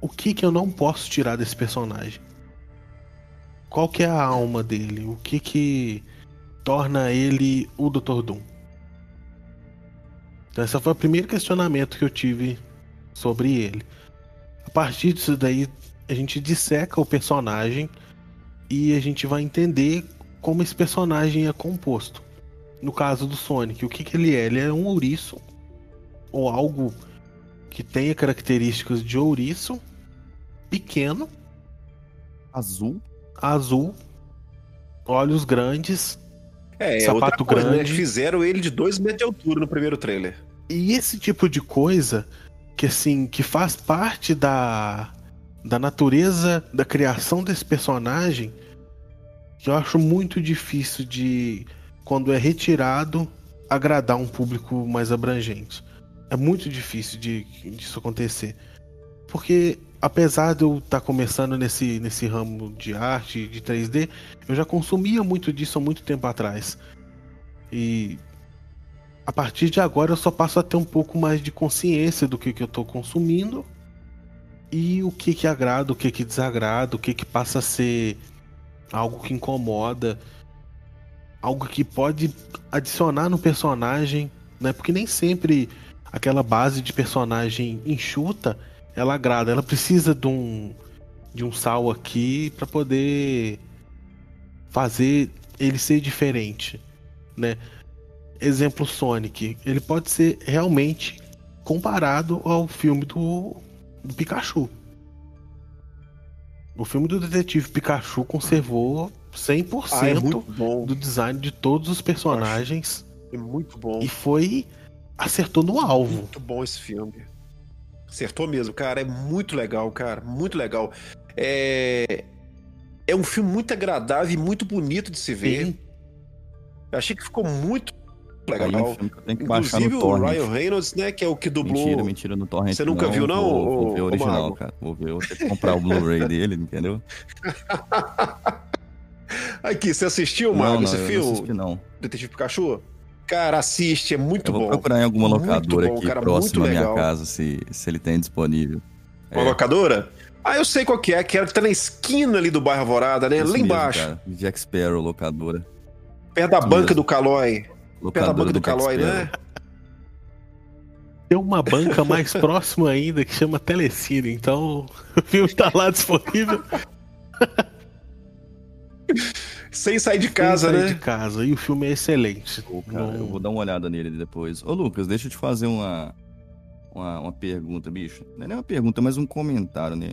o que que eu não posso tirar desse personagem? Qual que é a alma dele? O que que torna ele o Dr. Doom? Então, esse foi o primeiro questionamento que eu tive sobre ele. A partir disso daí, a gente disseca o personagem e a gente vai entender como esse personagem é composto. No caso do Sonic, o que, que ele é? Ele é um ouriço ou algo que tenha características de ouriço, pequeno, Azul. azul, olhos grandes, É, é Sapato outra coisa, né? grande. Fizeram ele de 2 metros de altura no primeiro trailer. E esse tipo de coisa que assim, que faz parte da da natureza da criação desse personagem, que eu acho muito difícil de quando é retirado agradar um público mais abrangente. É muito difícil de disso acontecer. Porque apesar de eu estar começando nesse, nesse ramo de arte, de 3D, eu já consumia muito disso há muito tempo atrás. E a partir de agora eu só passo a ter um pouco mais de consciência do que, que eu estou consumindo e o que que agrada, o que que desagrada, o que que passa a ser algo que incomoda, algo que pode adicionar no personagem, né? Porque nem sempre aquela base de personagem enxuta ela agrada, ela precisa de um de um sal aqui para poder fazer ele ser diferente, né? Exemplo Sonic, ele pode ser realmente comparado ao filme do, do Pikachu. O filme do detetive Pikachu conservou 100% Ah, é do design de todos os personagens É muito bom. e foi acertou no alvo. Muito bom esse filme. Acertou mesmo, cara. É muito legal, cara. Muito legal. É, é um filme muito agradável e muito bonito de se ver. Sim. Eu achei que ficou muito Aí é um legal. filme Inclusive o torrent. Ryan Reynolds, né, que é o que dublou. Mentira, mentira no torrent. Você nunca viu, não, Vou, vou ver o original, cara. Vou ver, eu tenho que comprar o Blu-ray dele, entendeu? Aqui, você assistiu, não, não, esse eu não filme? assisti, não. Detetive Pikachu? Cara, assiste, é muito Eu vou bom. procurar em alguma locadora bom, aqui cara, próxima à minha legal. casa, se, se ele tem disponível. Uma É. locadora? Ah, eu sei qual que é, que era que tá na esquina ali do bairro Alvorada, né? Isso Lá mesmo, embaixo. cara. Jack Sparrow, locadora. Perto da Isso banca mesmo. do Calói. Locadora banca do Jack Calói, né? Tem uma banca mais próxima ainda que chama Telecine, então o filme tá lá disponível Sem sair de sem casa, sair né? de casa. E o filme é excelente. Pô, cara, Não- eu vou dar uma olhada nele depois. Ô, Lucas, deixa eu te fazer uma, uma, uma pergunta, bicho. Não é nem uma pergunta, mas um comentário, né?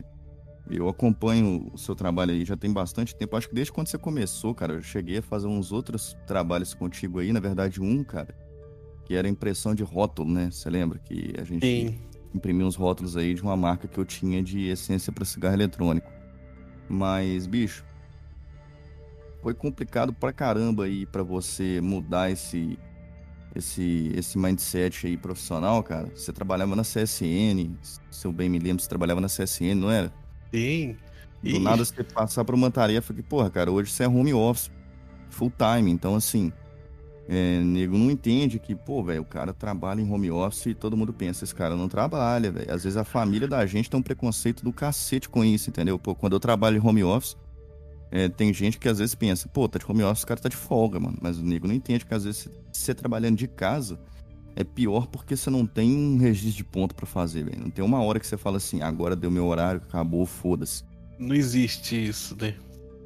Eu acompanho o seu trabalho aí já tem bastante tempo. Acho que desde quando você começou, cara, eu cheguei a fazer uns outros trabalhos contigo aí. Na verdade, um, cara, que era impressão de rótulo, né? Você lembra que a gente Sim. imprimi uns rótulos aí de uma marca que eu tinha de essência para cigarro eletrônico. Mas, bicho, foi complicado pra caramba aí pra você mudar esse esse esse mindset aí profissional, cara. Você trabalhava na CSN, se eu bem me lembro, você trabalhava na CSN, não era? Sim. Do E- nada você passar por uma tarefa que, porra, cara, hoje você é home office, full time, então assim, é, nego não entende que, pô, velho, o cara trabalha em home office e todo mundo pensa, esse cara não trabalha, velho. Às vezes a família da gente tem um preconceito do cacete com isso, entendeu? Pô, quando eu trabalho em home office, é, tem gente que às vezes pensa, pô, tá de home office, o cara tá de folga, mano. Mas o nego não entende que às vezes você trabalhando de casa é pior porque você não tem um registro de ponto pra fazer, velho. Não tem uma hora que você fala assim, agora deu meu horário, acabou, foda-se. Não existe isso, né?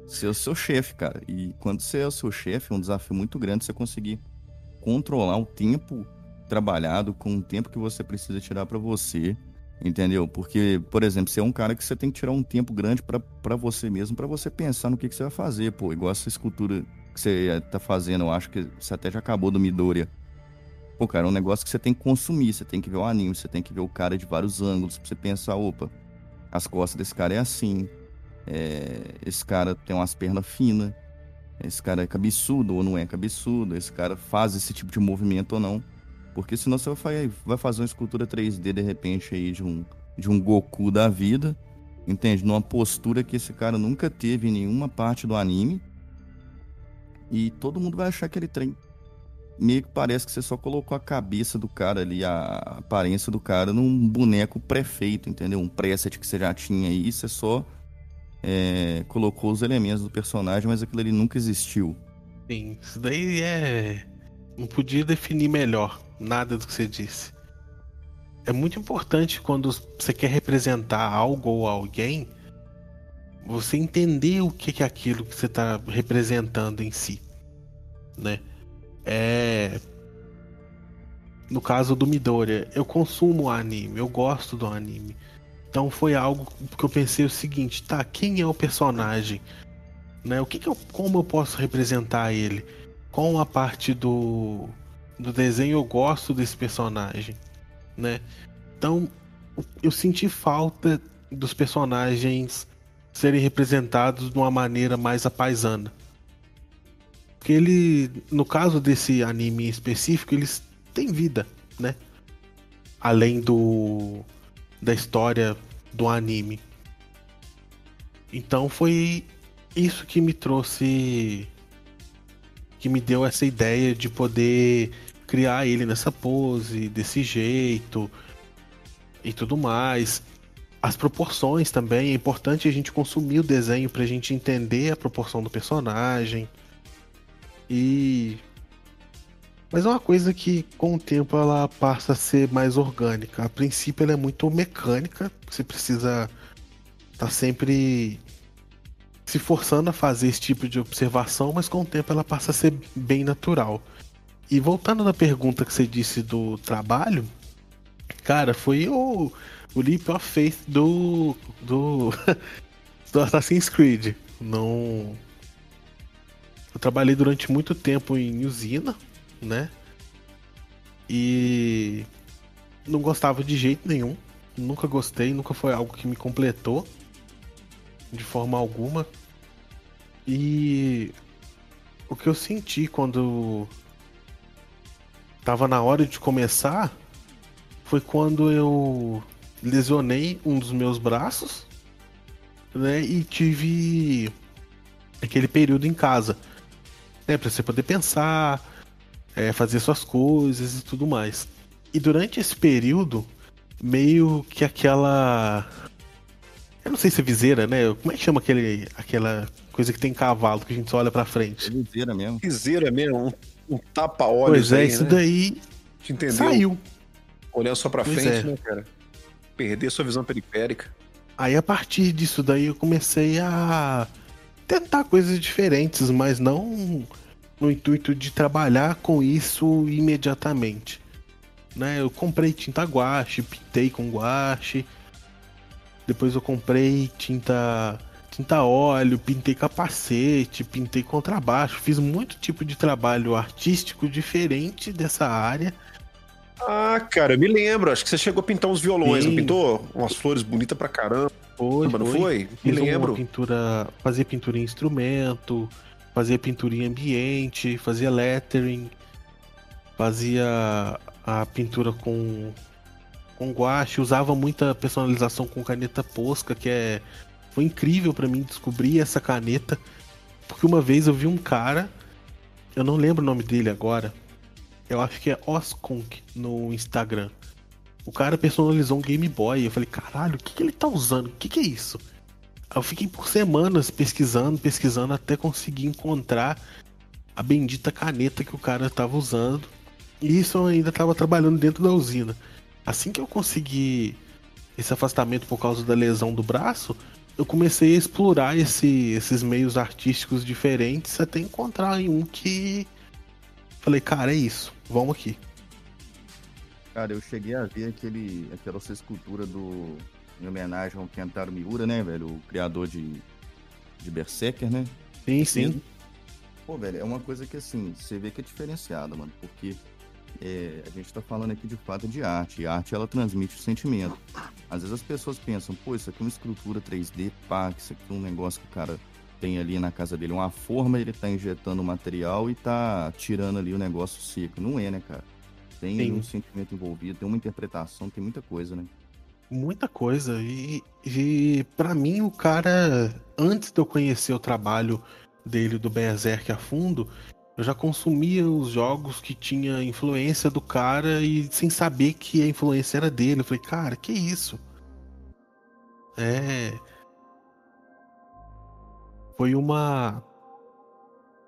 Você é o seu chefe, cara. E quando você é o seu chefe, é um desafio muito grande você conseguir controlar o tempo trabalhado com o tempo que você precisa tirar pra você, entendeu? Porque, por exemplo, você é um cara que você tem que tirar um tempo grande pra pra você mesmo, pra você pensar no que, que você vai fazer, pô. Igual essa escultura que você tá fazendo, eu acho que você até já acabou do Midoriya. Pô, cara, é um negócio que você tem que consumir, você tem que ver o anime, você tem que ver o cara de vários ângulos, pra você pensar, opa, as costas desse cara é assim, é, esse cara tem umas pernas finas, esse cara é cabeçudo ou não é cabeçudo, esse cara faz esse tipo de movimento ou não. Porque senão você vai, vai fazer uma escultura 3D de repente aí de um, de um Goku da vida, entende? Numa postura que esse cara nunca teve em nenhuma parte do anime. E todo mundo vai achar que ele trem. Meio que parece que você só colocou a cabeça do cara ali, a aparência do cara, num boneco pré-feito, entendeu? Um preset que você já tinha aí, você só é, colocou os elementos do personagem, mas aquilo ali nunca existiu. Sim, isso daí é. Não podia definir melhor nada do que você disse. É muito importante quando você quer representar algo ou alguém, você entender o que é aquilo que você está representando em si, né? É no caso do Midoriya, eu consumo anime, eu gosto do anime. Então foi algo que eu pensei o seguinte, tá, quem é o personagem? Né? O que, que eu, como eu posso representar ele? Qual a parte do, do desenho eu gosto desse personagem, né? Então eu senti falta dos personagens serem representados de uma maneira mais apaisana. Porque ele, no caso desse anime específico, eles têm vida, né? Além do da história do anime. Então foi isso que me trouxe que me deu essa ideia de poder criar ele nessa pose, desse jeito e tudo mais. As proporções também, é importante a gente consumir o desenho pra gente entender a proporção do personagem. E mas é uma coisa que com o tempo ela passa a ser mais orgânica. A princípio ela é muito mecânica, você precisa estar tá sempre se forçando a fazer esse tipo de observação, mas com o tempo ela passa a ser bem natural. E voltando na pergunta que você disse do trabalho, cara, foi o, o Leap of Faith do, do, do Assassin's Creed. Não. Eu trabalhei durante muito tempo em usina, né? E não gostava de jeito nenhum. Nunca gostei, nunca foi algo que me completou de forma alguma. E o que eu senti quando tava na hora de começar foi quando eu lesionei um dos meus braços, né? E tive aquele período em casa, né? Pra você poder pensar, é, fazer suas coisas e tudo mais. E durante esse período, meio que aquela. Eu não sei se é viseira, né? Como é que chama aquele, aquela coisa que tem cavalo que a gente só olha pra frente? É viseira mesmo. Viseira mesmo, um, um tapa-olhos. Pois é, aí, isso né? daí entendeu? saiu. Olhando só pra Pois frente, é. né, cara? Perder sua visão periférica. Aí a partir disso daí eu comecei a tentar coisas diferentes, mas não no intuito de trabalhar com isso imediatamente. Né? Eu comprei tinta guache, pintei com guache. Depois eu comprei tinta tinta óleo, pintei capacete, pintei contrabaixo, fiz muito tipo de trabalho artístico diferente dessa área. Ah, cara, eu me lembro. Acho que você chegou a pintar uns violões, Sim. não pintou? Umas flores bonitas pra caramba, Foi, não foi? Me lembro. pintura, fazia pintura em instrumento, fazia pintura em ambiente, fazia lettering, fazia a pintura com com guache, usava muita personalização com caneta posca, que é foi incrível pra mim descobrir essa caneta, porque uma vez eu vi um cara, eu não lembro o nome dele agora. Eu acho que é Osconk no Instagram. O cara personalizou um Game Boy. Eu falei, caralho, o que, que ele tá usando? O que, que é isso? Eu fiquei por semanas pesquisando, pesquisando até conseguir encontrar a bendita caneta que o cara tava usando. E isso eu ainda tava trabalhando dentro da usina. Assim que eu consegui esse afastamento por causa da lesão do braço, eu comecei a explorar esse- esses meios artísticos diferentes até encontrar um que. Falei, cara, é isso, vamos aqui. Cara, eu cheguei a ver aquele, aquela sua escultura do. Em homenagem ao Kentaro Miura, né, velho? O criador de, de Berserker, né? Sim, sim. Pô, velho, é uma coisa que assim, você vê que é diferenciada, mano, porque é, a gente tá falando aqui de fato de arte, e a arte ela transmite o sentimento. Às vezes as pessoas pensam, pô, isso aqui é uma escultura 3D, pá, que isso aqui é um negócio que o cara tem ali na casa dele, uma forma, ele tá injetando o material e tá tirando ali o negócio seco. Não é, né, cara? Tem Sim. um sentimento envolvido, tem uma interpretação, tem muita coisa, né? Muita coisa. E, e para mim, o cara, antes de eu conhecer o trabalho dele do Berserk a fundo, Eu já consumia os jogos que tinha influência do cara e sem saber que a influência era dele. Eu falei, cara, que isso? É. Foi uma.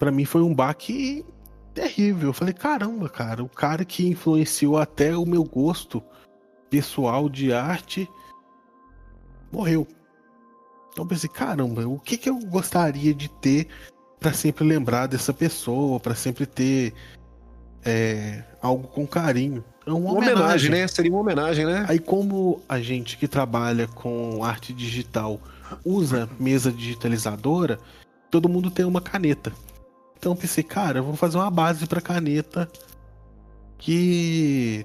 Pra mim foi um baque terrível. Eu falei, caramba, cara, o cara que influenciou até o meu gosto pessoal de arte morreu. Então eu pensei, caramba, o que, que eu gostaria de ter para sempre lembrar dessa pessoa, para sempre ter é, algo com carinho. É uma, uma homenagem, homenagem, né? Seria uma homenagem, né? Aí como a gente que trabalha com arte digital usa mesa digitalizadora, todo mundo tem uma caneta. Então eu pensei, cara, eu vou fazer uma base para caneta que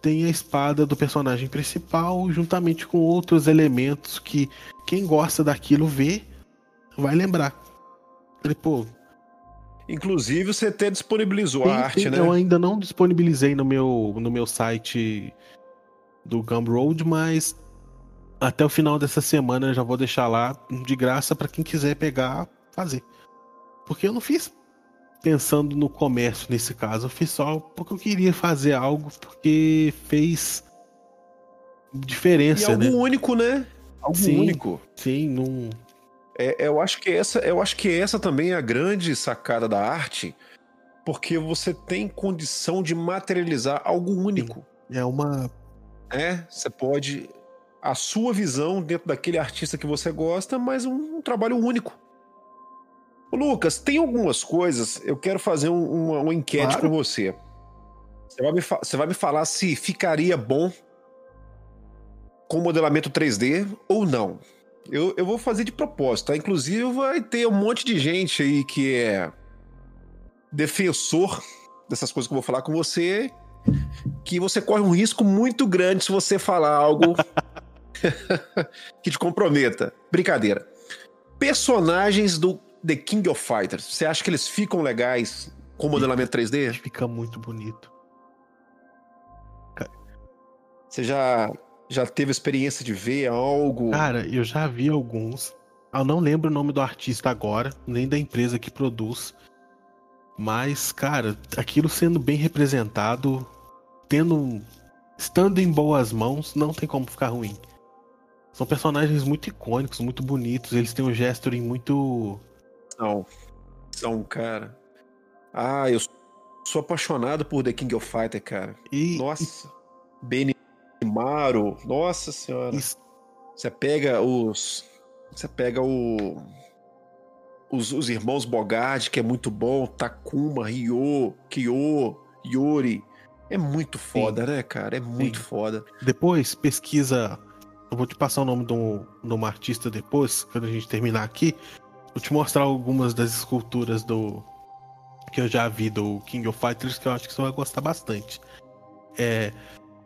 tem a espada do personagem principal, juntamente com outros elementos que quem gosta daquilo vê, vai lembrar. Falei, pô. Inclusive, você até disponibilizou tem, a arte, tem, né? Eu ainda não disponibilizei no meu, no meu site do Gumroad, mas até o final dessa semana eu já vou deixar lá de graça para quem quiser pegar, fazer. Porque eu não fiz pensando no comércio nesse caso. Eu fiz só porque eu queria fazer algo, porque fez diferença, e algo né? único, né? Algo sim, único. Sim, não. É, eu acho que essa, eu acho que essa também é a grande sacada da arte, porque você tem condição de materializar algo único. É uma. É, você pode a sua visão dentro daquele artista que você gosta, mas um, um trabalho único. Lucas, tem algumas coisas. Eu quero fazer um, uma, uma, enquete claro. com você. Você vai, me você vai me falar se ficaria bom com modelamento 3D ou não. Eu, eu vou fazer de propósito, tá? Inclusive, vai ter um monte de gente aí que é defensor dessas coisas que eu vou falar com você, que você corre um risco muito grande se você falar algo que te comprometa. Brincadeira. Personagens do The King of Fighters, você acha que eles ficam legais com modelamento 3D? Fica muito bonito. Você já, já teve experiência de ver algo? Cara, eu já vi alguns. Eu não lembro o nome do artista agora, nem da empresa que produz. Mas, cara, aquilo sendo bem representado, tendo. estando em boas mãos, não tem como ficar ruim. São personagens muito icônicos, muito bonitos. Eles têm um gesturing muito são. São, cara. Ah, eu sou apaixonado por The King of Fighter, cara. E, Nossa. E... Benimaru. Nossa senhora. Isso. Você pega os. Você pega o. Os, os irmãos Bogard, que é muito bom. Takuma, Ryo, Kyo, Yuri. É muito foda, Sim. né, cara? É muito Sim. foda. Depois, pesquisa. Eu vou te passar o nome de, um, de uma artista depois, quando a gente terminar aqui. Vou te mostrar algumas das esculturas do. que eu já vi do King of Fighters que eu acho que você vai gostar bastante. É.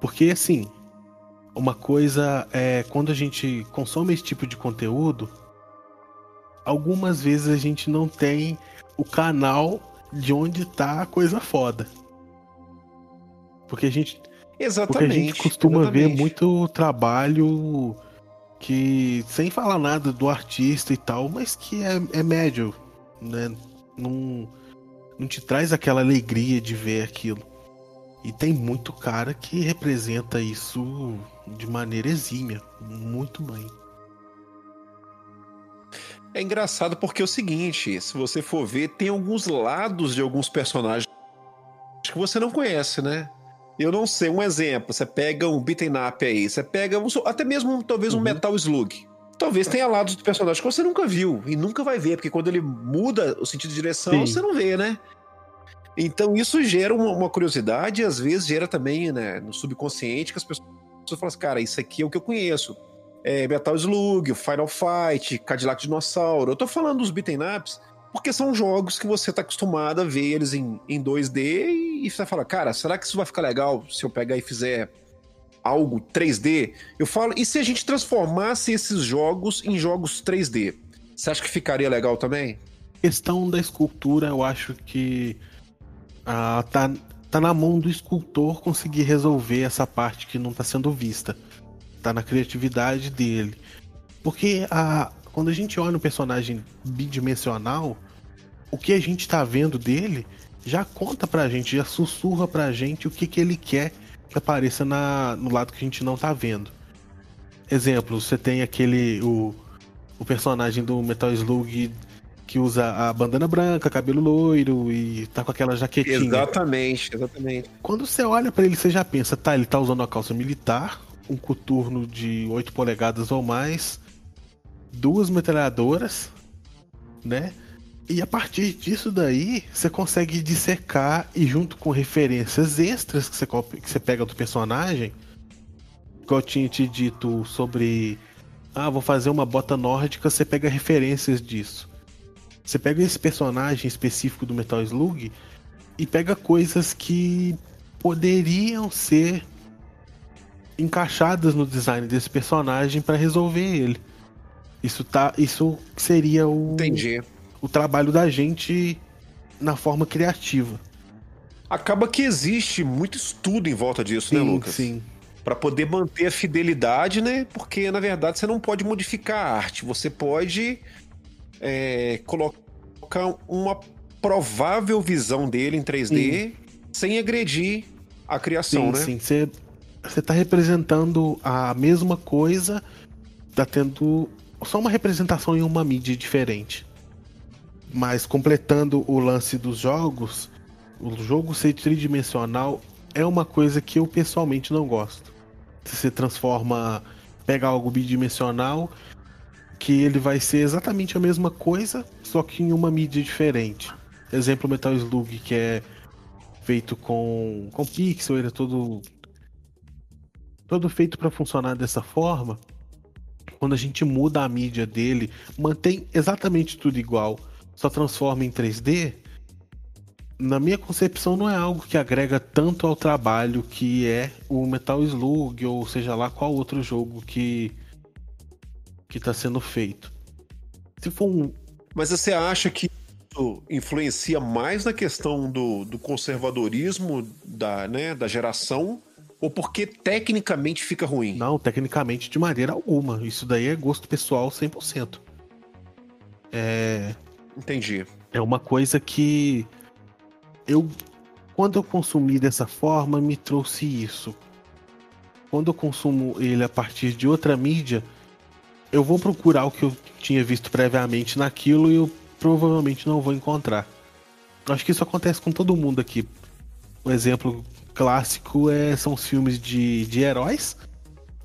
Porque assim. Uma coisa é quando a gente consome esse tipo de conteúdo, algumas vezes a gente não tem o canal de onde tá a coisa foda. Porque a gente. Exatamente. Porque a gente costuma exatamente. ver muito trabalho que sem falar nada do artista e tal, mas que é, é médio, né? Não, não te traz aquela alegria de ver aquilo. E tem muito cara que representa isso de maneira exímia, muito bem. É engraçado porque é o seguinte, se você for ver, tem alguns lados de alguns personagens que você não conhece, né? Eu não sei, um exemplo. Você pega um beaten up aí, você pega um, até mesmo talvez um uhum. Metal Slug. Talvez tenha lados do personagem que você nunca viu e nunca vai ver, porque quando ele muda o sentido de direção, Sim. você não vê, né? Então isso gera uma, uma, curiosidade e às vezes gera também, né, no subconsciente que as pessoas falam assim, cara, isso aqui é o que eu conheço. É Metal Slug, Final Fight, Cadillac Dinossauro. Eu tô falando dos beaten ups porque são jogos que você tá acostumado a ver eles em, em 2D e, e você fala, cara, será que isso vai ficar legal se eu pegar e fizer algo 3D? Eu falo, e se a gente transformasse esses jogos em jogos 3D? Você acha que ficaria legal também? Questão da escultura, eu acho que ah, tá, tá na mão do escultor conseguir resolver essa parte que não tá sendo vista. Tá na criatividade dele. Porque a, quando a gente olha um personagem bidimensional, o que a gente está vendo dele já conta pra gente, já sussurra pra gente o que, que ele quer que apareça na, no lado que a gente não tá vendo. Exemplo, você tem aquele. O, o personagem do Metal Slug que usa a bandana branca, cabelo loiro e tá com aquela jaquetinha. Exatamente, exatamente. Quando você olha para ele, você já pensa, tá, ele tá usando uma calça militar, um coturno de 8 polegadas ou mais, duas metralhadoras, né? E a partir disso daí, você consegue dissecar e junto com referências extras que você, que você pega do personagem, que eu tinha te dito sobre ah, vou fazer uma bota nórdica, você pega referências disso. Você pega esse personagem específico do Metal Slug e pega coisas que poderiam ser encaixadas no design desse personagem para resolver ele. Isso tá, isso seria o Entendi. o trabalho da gente na forma criativa. Acaba que existe muito estudo em volta disso, né, sim, né, Lucas? Sim. Para poder manter a fidelidade, né? Porque na verdade você não pode modificar a arte, você pode é, colocar uma provável visão dele em 3D sim. sem agredir a criação, sim, né? Sim, você você está representando a mesma coisa, tá tendo só uma representação em uma mídia diferente. Mas completando o lance dos jogos, o jogo ser tridimensional é uma coisa que eu pessoalmente não gosto. Se você transforma, pega algo bidimensional, que ele vai ser exatamente a mesma coisa, só que em uma mídia diferente. Exemplo Metal Slug, que é feito com, com pixel, ele é todo todo feito para funcionar dessa forma, quando a gente muda a mídia dele, mantém exatamente tudo igual, só transforma em 3D, na minha concepção não é algo que agrega tanto ao trabalho que é o Metal Slug ou seja lá qual outro jogo que que está sendo feito. Se for um, mas você acha que isso influencia mais na questão do, do conservadorismo da, né, da geração ou porque tecnicamente fica ruim? Não, tecnicamente de maneira alguma. Isso daí é gosto pessoal 100%. É. Entendi. É uma coisa que eu. Quando eu consumi dessa forma, me trouxe isso. Quando eu consumo ele a partir de outra mídia, eu vou procurar o que eu tinha visto previamente naquilo e eu provavelmente não vou encontrar. Acho que isso acontece com todo mundo aqui. Um exemplo clássico é, são os filmes de, de heróis,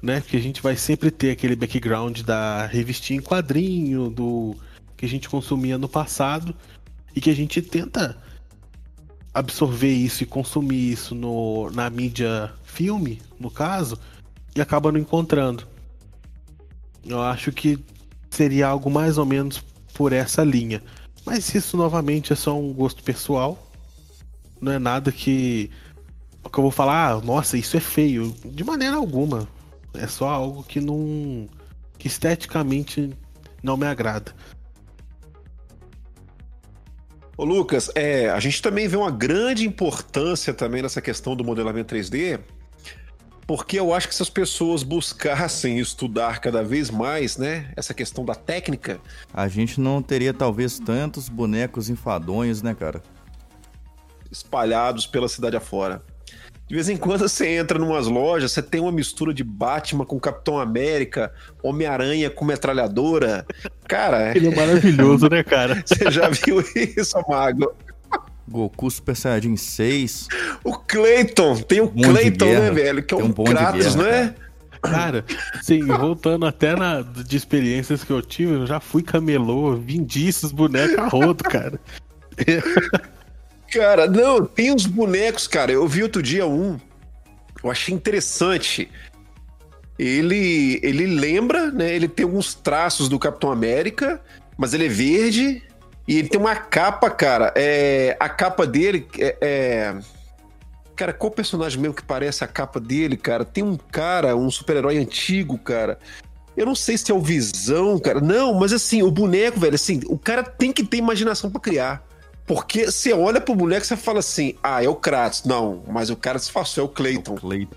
né? Que a gente vai sempre ter aquele background da revistinha em quadrinho, do que a gente consumia no passado, e que a gente tenta absorver isso e consumir isso no, na mídia filme, no caso, e acaba não encontrando. Eu acho que seria algo mais ou menos por essa linha. Mas isso novamente é só um gosto pessoal. Não é nada que que eu vou falar, ah, nossa, isso é feio. De maneira alguma. É só algo que não. que esteticamente não me agrada. Ô Lucas, é, a gente também vê uma grande importância também nessa questão do modelamento 3D, porque eu acho que se as pessoas buscassem estudar cada vez mais, né, essa questão da técnica, a gente não teria talvez tantos bonecos enfadonhos, né, cara? Espalhados pela cidade afora. De vez em quando você entra em umas lojas, você tem uma mistura de Batman com Capitão América, Homem-Aranha com metralhadora. Cara. Ele é maravilhoso, né, cara? Você já viu isso, Mago? Goku Super Saiyajin 6. O Clayton, tem o um Clayton, né, velho? Que é um, um Kratos, não é? Cara, sim, voltando até na, de experiências que eu tive, eu já fui camelô, vendi esses bonecos a rodo, cara. Cara, não, tem uns bonecos, cara. Eu vi outro dia um. Eu achei interessante. Ele, ele lembra, né? Ele tem alguns traços do Capitão América, mas ele é verde e ele tem uma capa, cara. É, a capa dele é, é... Cara, qual personagem mesmo que parece a capa dele, cara? Tem um cara, um super-herói antigo, cara. Eu não sei se é o Visão, cara. Não, mas assim, o boneco, velho, assim, o cara tem que ter imaginação para criar. Porque você olha pro boneco e você fala assim, ah, é o Kratos. Não, mas o cara se passou, é o Clayton. Clayton.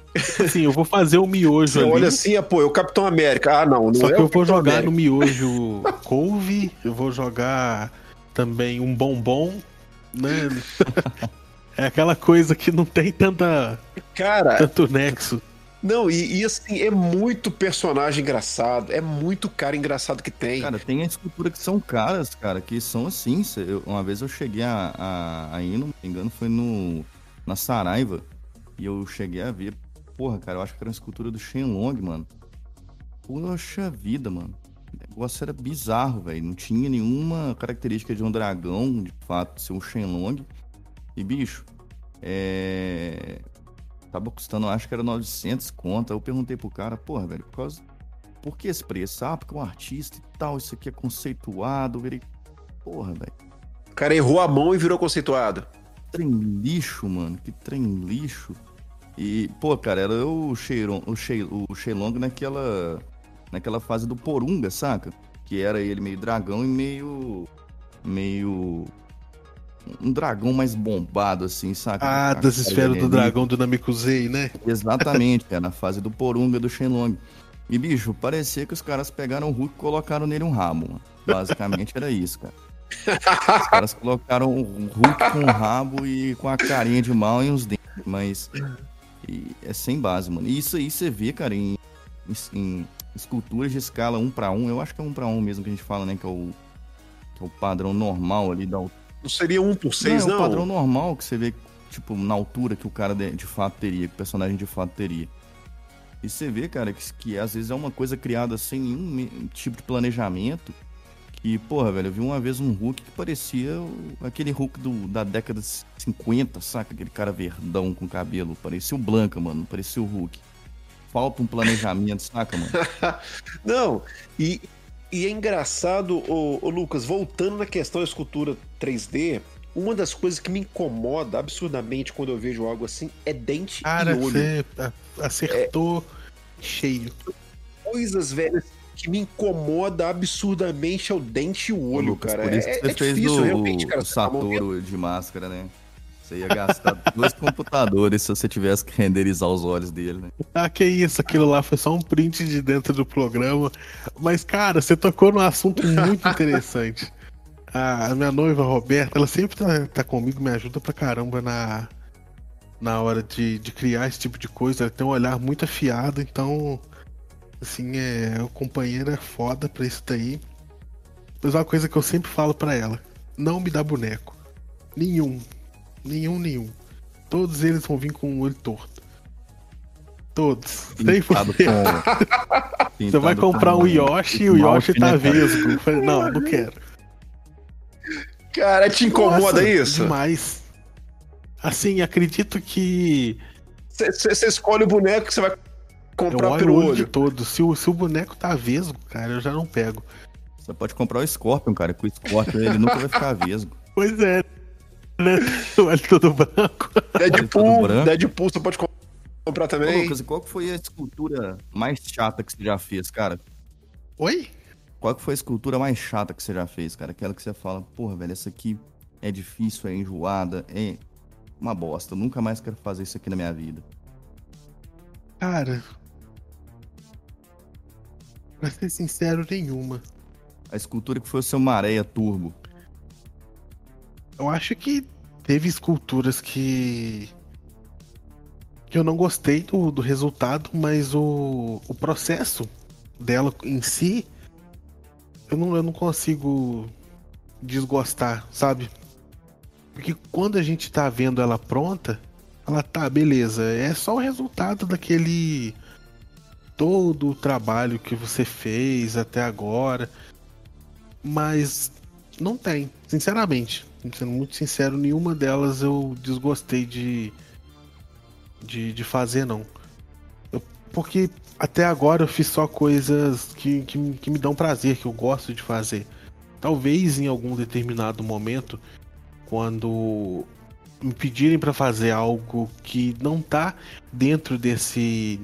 Sim, eu vou fazer o miojo você ali. olha assim, ah, pô, é o Capitão América. Ah, não, não Só é que eu vou jogar América. no miojo couve, eu vou jogar também um bombom né? é aquela coisa que não tem tanta. Cara. Tanto nexo. Não, e, e, assim, é muito personagem engraçado, é muito cara engraçado que tem. Cara, tem a escultura que são caras, cara, que são assim. Eu, uma vez eu cheguei a, a, a ir, não me engano, foi no, na Saraiva, e eu cheguei a ver, porra, cara, eu acho que era uma escultura do Shenlong, mano. Poxa vida, mano. O negócio era bizarro, velho. Não tinha nenhuma característica de um dragão, de fato, ser um Shenlong. E, bicho, é Tava custando, acho que era 900 conta. Eu perguntei pro cara, porra, velho, por causa. Por que esse preço? Ah, porque é um artista e tal, isso aqui é conceituado. Eu virei, porra, velho. O cara errou a mão e virou conceituado. Trem lixo, mano. Que trem lixo. E, pô, cara, era o Sheilong, o, Shei, o Sheilong naquela, naquela fase do Porunga, saca? Que era ele meio dragão e meio. meio um dragão mais bombado, assim, saca? Ah, das esferas do dragão do Namekusei, né? Exatamente, é na fase do Porunga do Shenlong. E, bicho, parecia que os caras pegaram o Hulk e colocaram nele um rabo, mano. Basicamente era isso, cara. Os caras colocaram o Hulk com o rabo e com a carinha de mal e os dentes, mas é sem base, mano. E isso aí você vê, cara, em, em esculturas de escala 1 para 1, eu acho que é 1 para 1 mesmo que a gente fala, né, que é o, que é o padrão normal ali da altura não seria um por seis, não? É o padrão normal que você vê, tipo, na altura que o cara de, de fato teria, que o personagem de fato teria. E você vê, cara, que, que às vezes é uma coisa criada sem nenhum tipo de planejamento. Que, porra, velho, eu vi uma vez um Hulk que parecia aquele Hulk do, da década de 50, saca? Aquele cara verdão com cabelo. Parecia o Blanca, mano. Parecia o Hulk. Falta um planejamento, saca, mano? Não, e e é engraçado, ô, ô, Lucas, voltando na questão da escultura 3D, uma das coisas que me incomoda absurdamente quando eu vejo algo assim é dente Cara, e olho. Você acertou é... cheio. Coisas velhas que me incomoda absurdamente é o dente e o olho, Lucas, cara. Por isso que é, você é fez difícil, o, realmente, cara. O tá Satoru de máscara, né? Você ia gastar dois computadores se você tivesse que renderizar os olhos dele, né? Ah, que isso, aquilo lá foi só um print de dentro do programa. Mas, cara, você tocou num assunto muito interessante. A minha noiva, Roberta, ela sempre tá, tá comigo, me ajuda pra caramba na, na hora de, de criar esse tipo de coisa. Ela tem um olhar muito afiado, então, assim, é, o companheiro é foda pra isso daí. Mas uma coisa que eu sempre falo para ela: não me dá boneco. Nenhum. Nenhum, nenhum. Todos eles vão vir com o olho torto. Todos. Pintado com... Você vai comprar um Yoshi e o Yoshi tá vesgo. Não, não quero. Cara, te incomoda Nossa, isso? Demais. Assim, acredito que. Você escolhe o boneco que você vai comprar eu olho pelo olho. olho. todo. Se o, se o boneco tá vesgo, cara, eu já não pego. Você pode comprar o Scorpion, cara. Com o Scorpion ele nunca vai ficar vesgo. Pois é né? O olho todo branco. Deadpool, branco. Deadpool você pode comprar também. Ô, Lucas, qual foi a escultura mais chata que você já fez, cara? Oi? Qual foi a escultura mais chata que você já fez, cara? Aquela que você fala, porra, velho, essa aqui é difícil, é enjoada, é uma bosta. Eu nunca mais quero fazer isso aqui na minha vida. Cara. Pra ser sincero, nenhuma. A escultura que foi o seu Maréia Turbo. Eu acho que teve esculturas que. que eu não gostei do, do resultado, mas o, o processo dela em si. Eu não, eu não consigo desgostar, sabe? Porque quando a gente tá vendo ela pronta, ela tá, beleza, é só o resultado daquele todo o trabalho que você fez até agora. Mas não tem, sinceramente sendo muito sincero, nenhuma delas eu desgostei de, de, de fazer, não. Eu, porque até agora eu fiz só coisas que, que, que me dão prazer, que eu gosto de fazer. Talvez em algum determinado momento, quando me pedirem para fazer algo que não tá dentro desse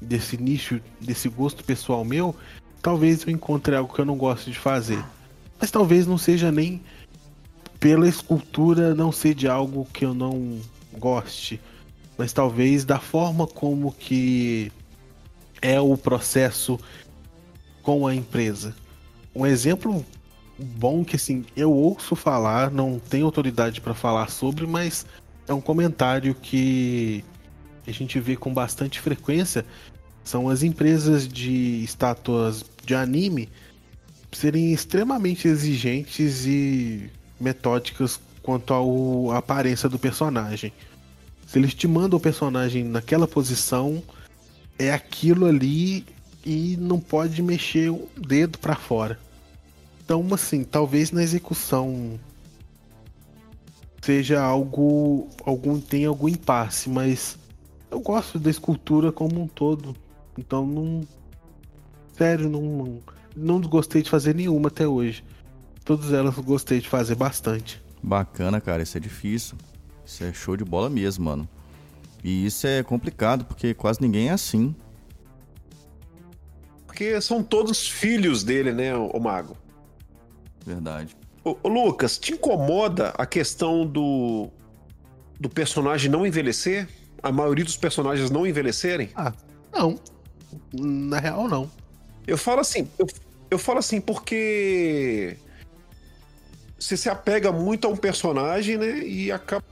desse nicho, desse gosto pessoal meu, talvez eu encontre algo que eu não gosto de fazer. Mas talvez não seja nem pela escultura não ser de algo que eu não goste, mas talvez da forma como que é o processo com a empresa. Um exemplo bom que assim, eu ouço falar, não tenho autoridade para falar sobre, mas é um comentário que a gente vê com bastante frequência. São as empresas de estátuas de anime serem extremamente exigentes e metódicas quanto à aparência do personagem. Se eles te mandam o personagem naquela posição, é aquilo ali e não pode mexer o dedo para fora. Então, assim, talvez na execução seja algo, algum tenha algum impasse, mas eu gosto da escultura como um todo. Então não sério, não não gostei de fazer nenhuma até hoje. Todas elas eu gostei de fazer bastante. Bacana, cara, isso é difícil. Isso é show de bola mesmo, mano. E isso é complicado porque quase ninguém é assim. Porque são todos filhos dele, né, o mago. Verdade. Ô, ô, Lucas, te incomoda a questão do, do personagem não envelhecer? A maioria dos personagens não envelhecerem? Ah, não. Na real, não. Eu falo assim, eu, eu falo assim porque você se apega muito a um personagem, né? E acaba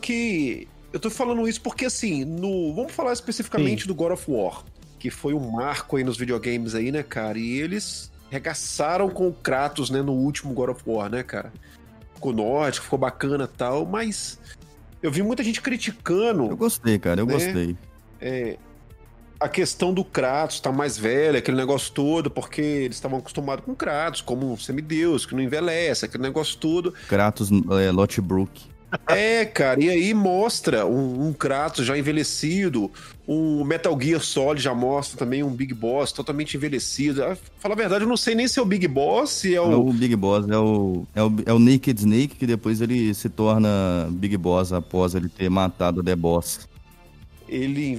que. Eu tô falando isso porque, assim, no. Vamos falar especificamente Sim. do God of War, que foi um marco aí nos videogames aí, né, cara? E eles regaçaram com o Kratos, né, no último God of War, né, cara? Ficou nórdico, ficou bacana tal, mas eu vi muita gente criticando. Eu gostei, cara, eu né? gostei. É, a questão do Kratos tá mais velho, aquele negócio todo, porque eles estavam acostumados com Kratos, como um semideus, que não envelhece, aquele negócio todo. Kratos é, Lotbrook. É, cara, e aí mostra um, um Kratos já envelhecido, um Metal Gear Solid já mostra também um Big Boss totalmente envelhecido. Ah, fala a verdade, eu não sei nem se é o Big Boss, se é o. É o Big Boss, é o, é o, é o Naked Snake, que depois ele se torna Big Boss após ele ter matado o The Boss. Ele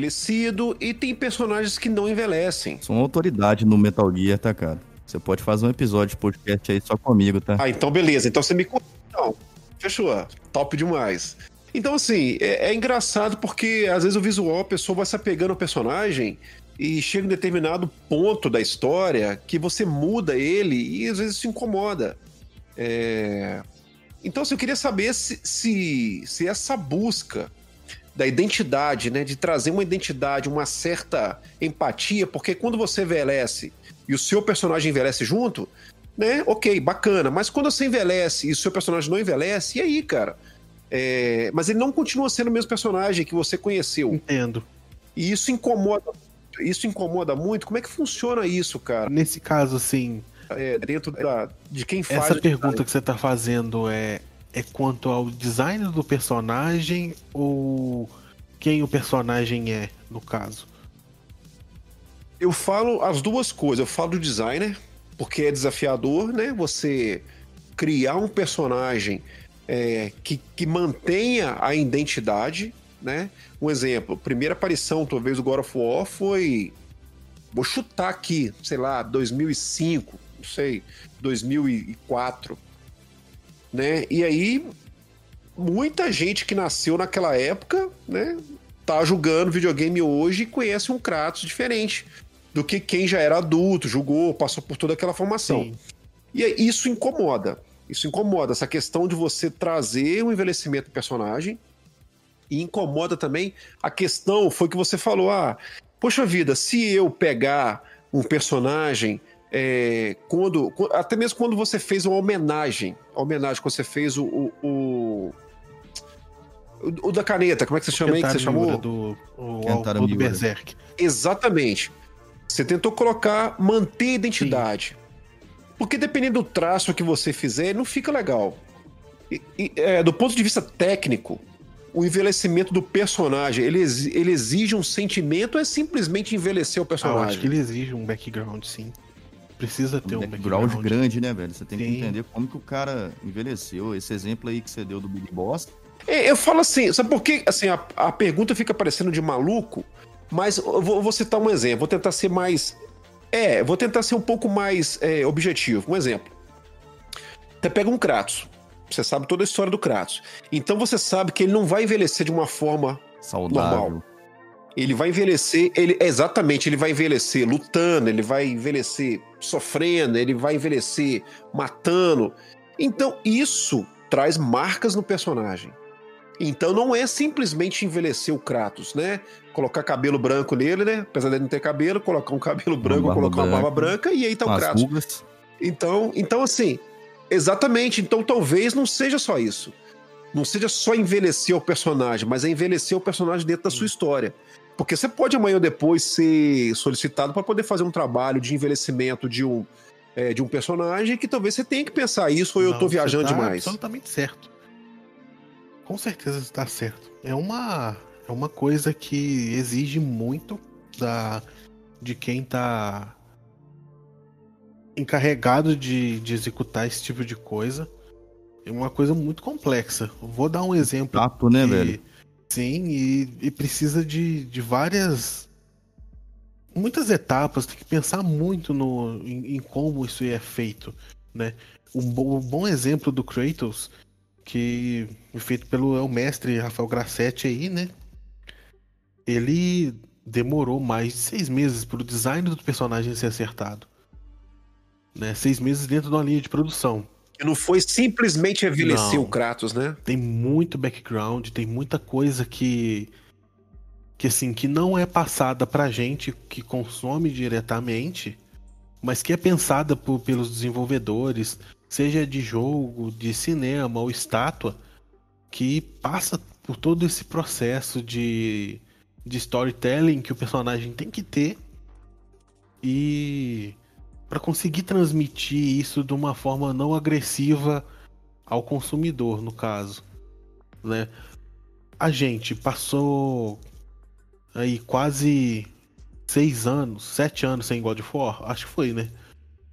envelhecido e tem personagens que não envelhecem. São autoridade no Metal Gear, tá, cara? Você pode fazer um episódio de podcast aí só comigo, tá? Ah, então beleza. Então você me. Não. Fechou. Top demais. Então, assim, é, é, engraçado porque às vezes o visual, a pessoa vai se apegando ao personagem e chega em determinado ponto da história que você muda ele e às vezes se incomoda. É... Então, assim, eu queria saber se, se, se essa busca da identidade, né, de trazer uma identidade, uma certa empatia, porque quando você envelhece e o seu personagem envelhece junto, né? Ok, bacana. Mas quando você envelhece e o seu personagem não envelhece, e aí, cara? É... Mas ele não continua sendo o mesmo personagem que você conheceu. Entendo. E isso incomoda. Isso incomoda muito. Como é que funciona isso, cara? Nesse caso, assim. É, dentro da, de quem faz. Essa pergunta que você está fazendo é, é quanto ao design do personagem ou quem o personagem é, no caso? Eu falo as duas coisas. Eu falo do designer, porque é desafiador, né? Você criar um personagem é, que, que mantenha a identidade, né? Um exemplo, primeira aparição, talvez, do God of War foi. Vou chutar aqui, sei lá, 2005, não sei, 2004, né? E aí, muita gente que nasceu naquela época, né? Tá jogando videogame hoje e conhece um Kratos diferente do que quem já era adulto, julgou, passou por toda aquela formação. Sim. E isso incomoda. Isso incomoda, essa questão de você trazer um envelhecimento do personagem. E incomoda também a questão, foi que você falou, ah, poxa vida, se eu pegar um personagem é, quando, até mesmo quando você fez uma homenagem, a homenagem que você fez o, o, o, o da caneta, como é que você chama aí que você chamou? Do, o, o, do Berserk. Exatamente. Você tentou colocar, manter a identidade. Sim. Porque dependendo do traço que você fizer, não fica legal. E, e, é, do ponto de vista técnico, o envelhecimento do personagem, ele, ele exige um sentimento ou é simplesmente envelhecer o personagem? Ah, eu acho que ele exige um background, sim. Precisa ter um, um background, background grande, né, velho? Você tem sim. que entender como que o cara envelheceu. Esse exemplo aí que você deu do Big Boss. É, eu falo assim, sabe por que assim, a, a pergunta fica parecendo de maluco? Mas eu vou, vou citar um exemplo, vou tentar ser mais. É, vou tentar ser um pouco mais é, objetivo. Um exemplo. Você pega um Kratos. Você sabe toda a história do Kratos. Então você sabe que ele não vai envelhecer de uma forma saudável. normal. Ele vai envelhecer, ele exatamente, ele vai envelhecer lutando, ele vai envelhecer sofrendo, ele vai envelhecer matando. Então isso traz marcas no personagem. Então não é simplesmente envelhecer o Kratos, né? Colocar cabelo branco nele, né? Apesar dele não ter cabelo, colocar um cabelo branco, uma colocar uma barba branca e aí tá o Kratos. Rugas. Então, então assim, exatamente. Então talvez não seja só isso. Não seja só envelhecer o personagem, mas é envelhecer o personagem dentro da sua história. Porque você pode amanhã ou depois ser solicitado para poder fazer um trabalho de envelhecimento de um, é, de um personagem que talvez você tenha que pensar isso ou não, eu tô viajando tá demais. Absolutamente certo. Com certeza está certo. É uma é uma coisa que exige muito da de quem tá encarregado de, de executar esse tipo de coisa. É uma coisa muito complexa. Vou dar um exemplo. Tato, né, velho? Sim, e, e precisa de, de várias. Muitas etapas, tem que pensar muito no, em, em como isso é feito. Né? Um, bo, um bom exemplo do Kratos, que foi feito pelo é o mestre Rafael Grassetti aí, né? Ele demorou mais de seis meses para o design do personagem ser acertado. Né? Seis meses dentro de uma linha de produção. Não foi simplesmente envelhecer não. o Kratos, né? Tem muito background, tem muita coisa que que assim, que não é passada pra gente que consome diretamente, mas que é pensada por, pelos desenvolvedores, seja de jogo, de cinema ou estátua, que passa por todo esse processo de, de storytelling que o personagem tem que ter e para conseguir transmitir isso de uma forma não agressiva ao consumidor, no caso, né? A gente passou aí quase seis anos, sete anos sem God of War, acho que foi, né?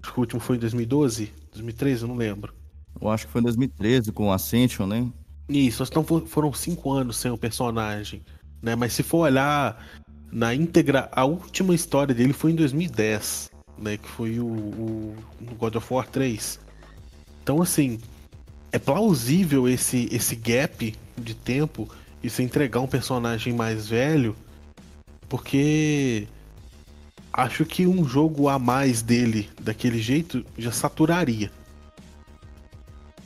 Acho que o último foi em 2012, 2013, eu não lembro. Eu acho que foi em 2013 com Ascension, né? Isso, então foram cinco anos sem o personagem, né? Mas se for olhar na íntegra, a última história dele foi em 2010 né? Que foi o, o God of War 3. Então, assim, é plausível esse, esse gap de tempo e se entregar um personagem mais velho, porque acho que um jogo a mais dele daquele jeito já saturaria.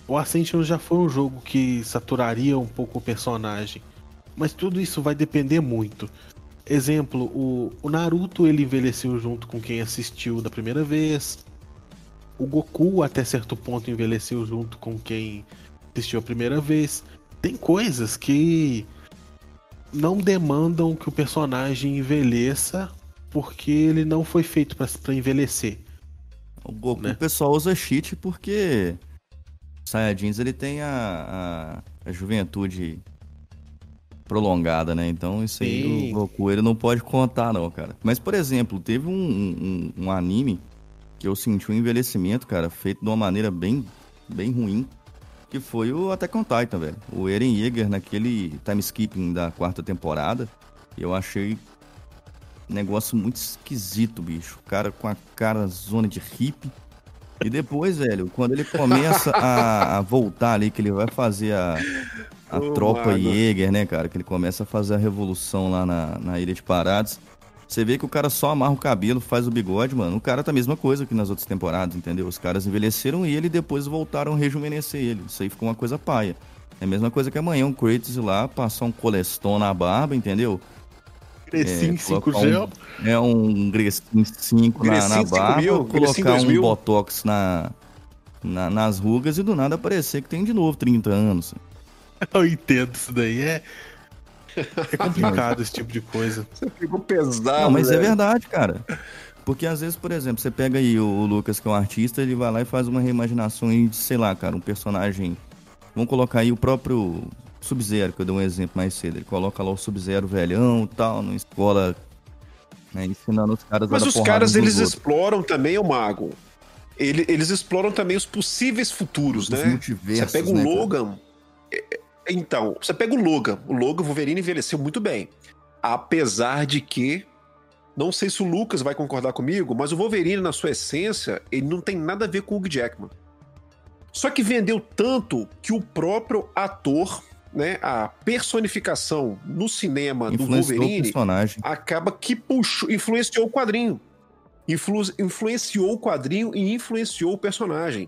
O Ascension já foi um jogo que saturaria um pouco o personagem, mas tudo isso vai depender muito. Exemplo, o, o Naruto ele envelheceu junto com quem assistiu da primeira vez. O Goku até certo ponto envelheceu junto com quem assistiu a primeira vez. Tem coisas que não demandam que o personagem envelheça porque ele não foi feito para envelhecer. O Goku né? o pessoal usa cheat porque Saiyajins ele tem a, a, a juventude prolongada, né? Então isso aí o Goku ele não pode contar, não, cara. Mas, por exemplo, teve um, um, um, anime que eu senti um envelhecimento, cara, feito de uma maneira bem, bem ruim, que foi o Attack on Titan, velho. O Eren Yeager naquele time skipping da quarta temporada, eu achei negócio muito esquisito, bicho. O cara com a cara zona de hippie. E depois, velho, quando ele começa a, a voltar ali, que ele vai fazer a, a oh, tropa mano. Jäger, né, cara? Que ele começa a fazer a revolução lá na, na Ilha de Parados. Você vê que o cara só amarra o cabelo, faz o bigode, mano. O cara tá a mesma coisa que nas outras temporadas, entendeu? Os caras envelheceram ele e depois voltaram a rejuvenescer ele. Isso aí ficou uma coisa paia. É a mesma coisa que amanhã o Kratos ir lá, passar um coleston na barba, entendeu? Grecinho é, 5G. Um, é um Grecinho 5 na, na barba, mil, colocar um Botox na, na, nas rugas e do nada aparecer que tem de novo 30 anos. Eu entendo isso daí. É, é complicado esse tipo de coisa. Você ficou pesado. Não, mas é velho. é verdade, cara. Porque às vezes, por exemplo, você pega aí o, o, Lucas, que é um artista, ele vai lá e faz uma reimaginação de, sei lá, cara, um personagem. Vamos colocar aí o próprio Sub-Zero, que eu dei um exemplo mais cedo. Ele coloca lá o Sub-Zero velhão e tal, numa escola, né, ensinando os caras Mas os caras, eles outros. exploram também o mago. Ele, eles exploram também os possíveis futuros, os né? Você pega o né, Logan. Cara? Então, você pega o Logan. O Logan, o Wolverine envelheceu muito bem. Apesar de que, não sei se o Lucas vai concordar comigo, mas o Wolverine, na sua essência, ele não tem nada a ver com o Hugh Jackman. Só que vendeu tanto que o próprio ator né, a personificação no cinema do Wolverine personagem. acaba que puxou, influenciou o quadrinho. Influ- influenciou o quadrinho e influenciou o personagem.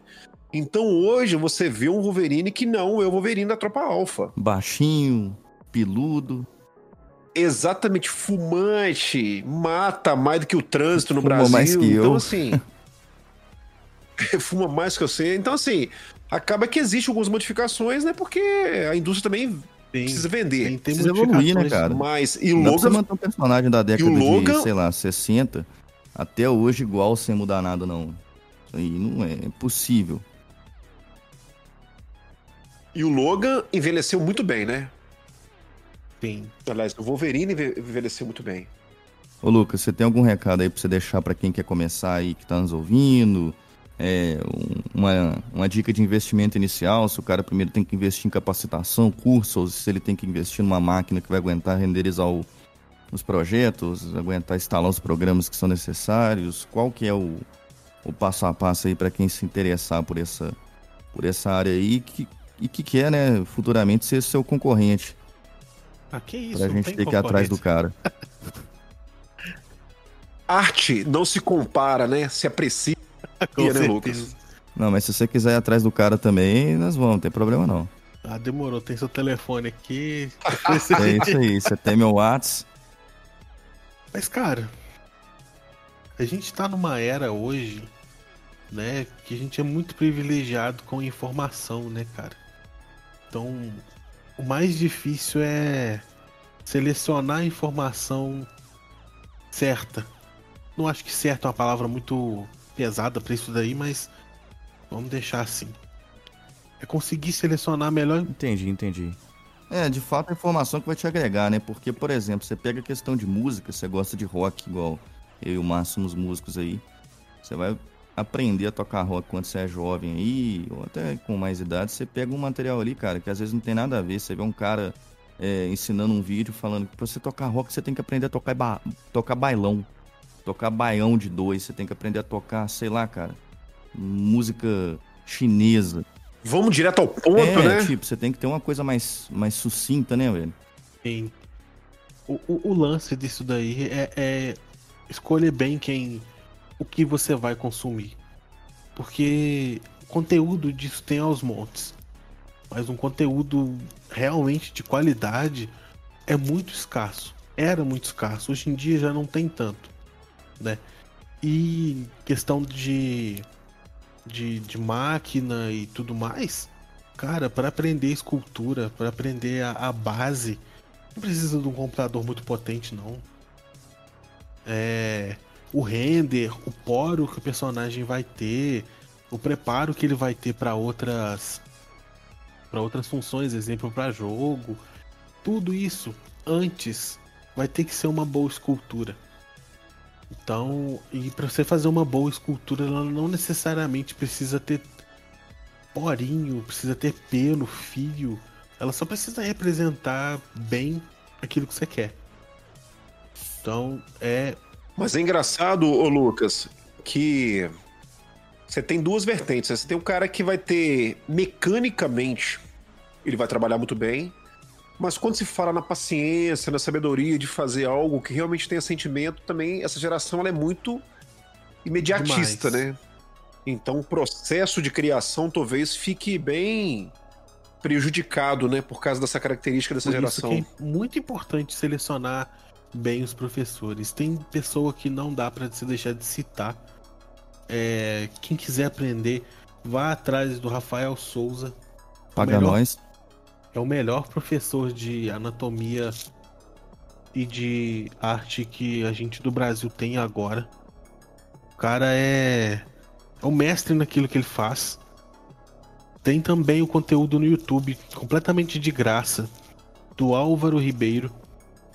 Então hoje você vê um Wolverine que não é o Wolverine da Tropa Alpha. Baixinho, peludo. Exatamente fumante, mata mais do que o trânsito no Fuma Brasil. mais que então eu. assim, fuma mais que eu sei. Então assim, acaba que existe algumas modificações, né? Porque a indústria também Tem, precisa vender. tem, tem Precisa evoluir, né, cara? Mas e dá pra você Logan manter um personagem da década Logan- de, sei lá, 60 até hoje igual sem mudar nada, não. Isso aí não é possível. e o Logan envelheceu muito bem, né? Tem. Aliás, o Wolverine enve- envelheceu muito bem. Ô, Lucas, você tem algum recado aí pra você deixar pra quem quer começar aí, que tá nos ouvindo? É, um- uma, uma dica de investimento inicial, se o cara primeiro tem que investir em capacitação, curso, ou se ele tem que investir numa máquina que vai aguentar renderizar o- os projetos, aguentar instalar os programas que são necessários, qual que é o, o passo a passo aí pra quem se interessar por essa, por essa área aí que, e que quer, né, futuramente ser seu concorrente, Ah, que isso? pra gente tem ter que ir atrás do cara. Arte não se compara, né? Se aprecia, Com né, certeza. Lucas? Não, mas se você quiser ir atrás do cara também, nós vamos, não tem problema não. Ah, demorou. Tem seu telefone aqui. É isso aí, você tem meu Whats. Mas, cara, a gente tá numa era hoje, né, que a gente é muito privilegiado com informação, né, cara? Então, o mais difícil é selecionar a informação certa. Não acho que certo é uma palavra muito pesada pra isso daí, mas vamos deixar assim. É conseguir selecionar a melhor Entendi, entendi. É, de fato a informação que vai te agregar, né? Porque, por exemplo, você pega a questão de música, você gosta de rock, igual eu e o Márcio somos músicos aí. Você vai aprender a tocar rock quando você é jovem aí, ou até com mais idade, você pega um material ali, cara, que às vezes não tem nada a ver. Você vê um cara é, ensinando um vídeo falando que pra você tocar rock você tem que aprender a tocar, ba tocar bailão. Tocar baião de dois, você tem que aprender a tocar, sei lá, cara, música chinesa. Vamos direto ao ponto, é, né? tipo, você tem que ter uma coisa mais, mais sucinta, né, velho? Sim. O, o, o lance disso daí é, é escolher bem quem. o que você vai consumir. Porque conteúdo disso tem aos montes. Mas um conteúdo realmente de qualidade é muito escasso. Era muito escasso. Hoje em dia já não tem tanto. Né? E questão de, de, de máquina e tudo mais. Cara, para aprender escultura, para aprender a, a base, não precisa de um computador muito potente, não. É, o render, o poro que o personagem vai ter, o preparo que ele vai ter para outras para outras funções, exemplo para jogo, tudo isso antes vai ter que ser uma boa escultura. Então, e para você fazer uma boa escultura, ela não necessariamente precisa ter porinho, precisa ter pelo, fio. Ela só precisa representar bem aquilo que você quer. Então, é Mas é engraçado, ô Lucas, que você tem duas vertentes. né? Você tem um cara que vai ter mecanicamente, ele vai trabalhar muito bem, mas quando se fala na paciência, na sabedoria de fazer algo que realmente tenha sentimento, também essa geração ela é muito imediatista, Demais. né? Então o processo de criação talvez fique bem prejudicado, né, por causa dessa característica dessa Por geração. isso que é muito importante selecionar bem os professores. Tem pessoa que não dá para se deixar de citar. É, quem quiser aprender, vá atrás do Rafael Souza. Paga melhor- nós. É o melhor professor de anatomia e de arte que a gente do Brasil tem agora. O cara é, é o mestre naquilo que ele faz. Tem também o conteúdo no YouTube completamente de graça do Álvaro Ribeiro.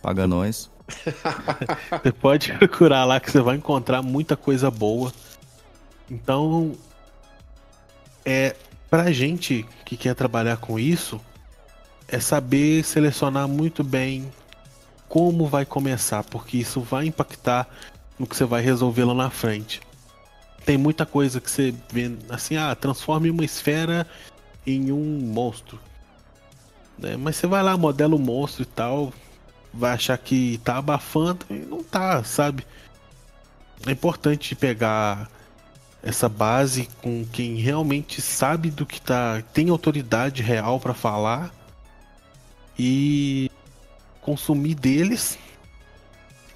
Paga nós. Você pode procurar lá que você vai encontrar muita coisa boa. Então, é pra gente que quer trabalhar com isso, é saber selecionar muito bem como vai começar, porque isso vai impactar no que você vai resolver lá na frente. Tem muita coisa que você vê assim, ah, transforme uma esfera em um monstro. Né? Mas você vai lá, modela o monstro e tal, vai achar que tá abafando e não tá, sabe? É importante pegar essa base com quem realmente sabe do que tá, tem autoridade real para falar e consumir deles.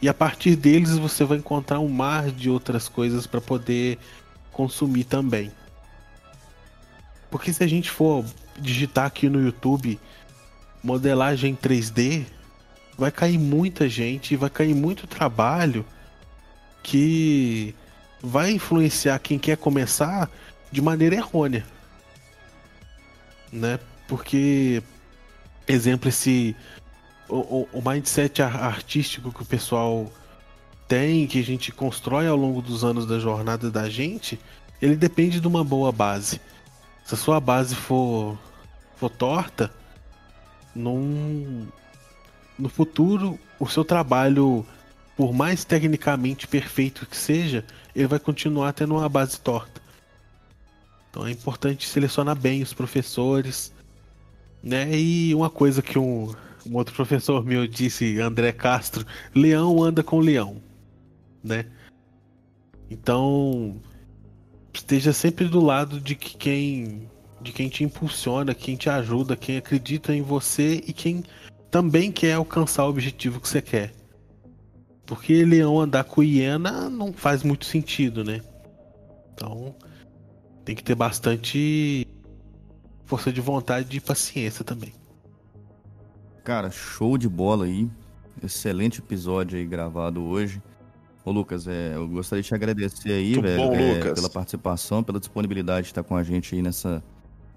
E a partir deles você vai encontrar um mar de outras coisas para poder consumir também. Porque se a gente for digitar aqui no YouTube modelagem 3D, vai cair muita gente, vai cair muito trabalho que vai influenciar quem quer começar de maneira errônea. Né? Porque, exemplo, esse o, o, mindset artístico que o pessoal tem, que a gente constrói ao longo dos anos da jornada da gente, ele depende de uma boa base. Se a sua base for, for torta, num, no futuro o seu trabalho, por mais tecnicamente perfeito que seja, ele vai continuar tendo uma base torta. Então é importante selecionar bem os professores, né? E uma coisa que um, um outro professor meu disse, André Castro, leão anda com leão, né? Então, esteja sempre do lado de que quem de quem te impulsiona, quem te ajuda, quem acredita em você e quem também quer alcançar o objetivo que você quer. Porque leão andar com hiena não faz muito sentido, né? Então, tem que ter bastante força de vontade e paciência também. Cara, show de bola aí. Excelente episódio aí gravado hoje. Ô Lucas, é, eu gostaria de te agradecer aí, Muito velho, bom, é, pela participação, pela disponibilidade de estar com a gente aí nessa,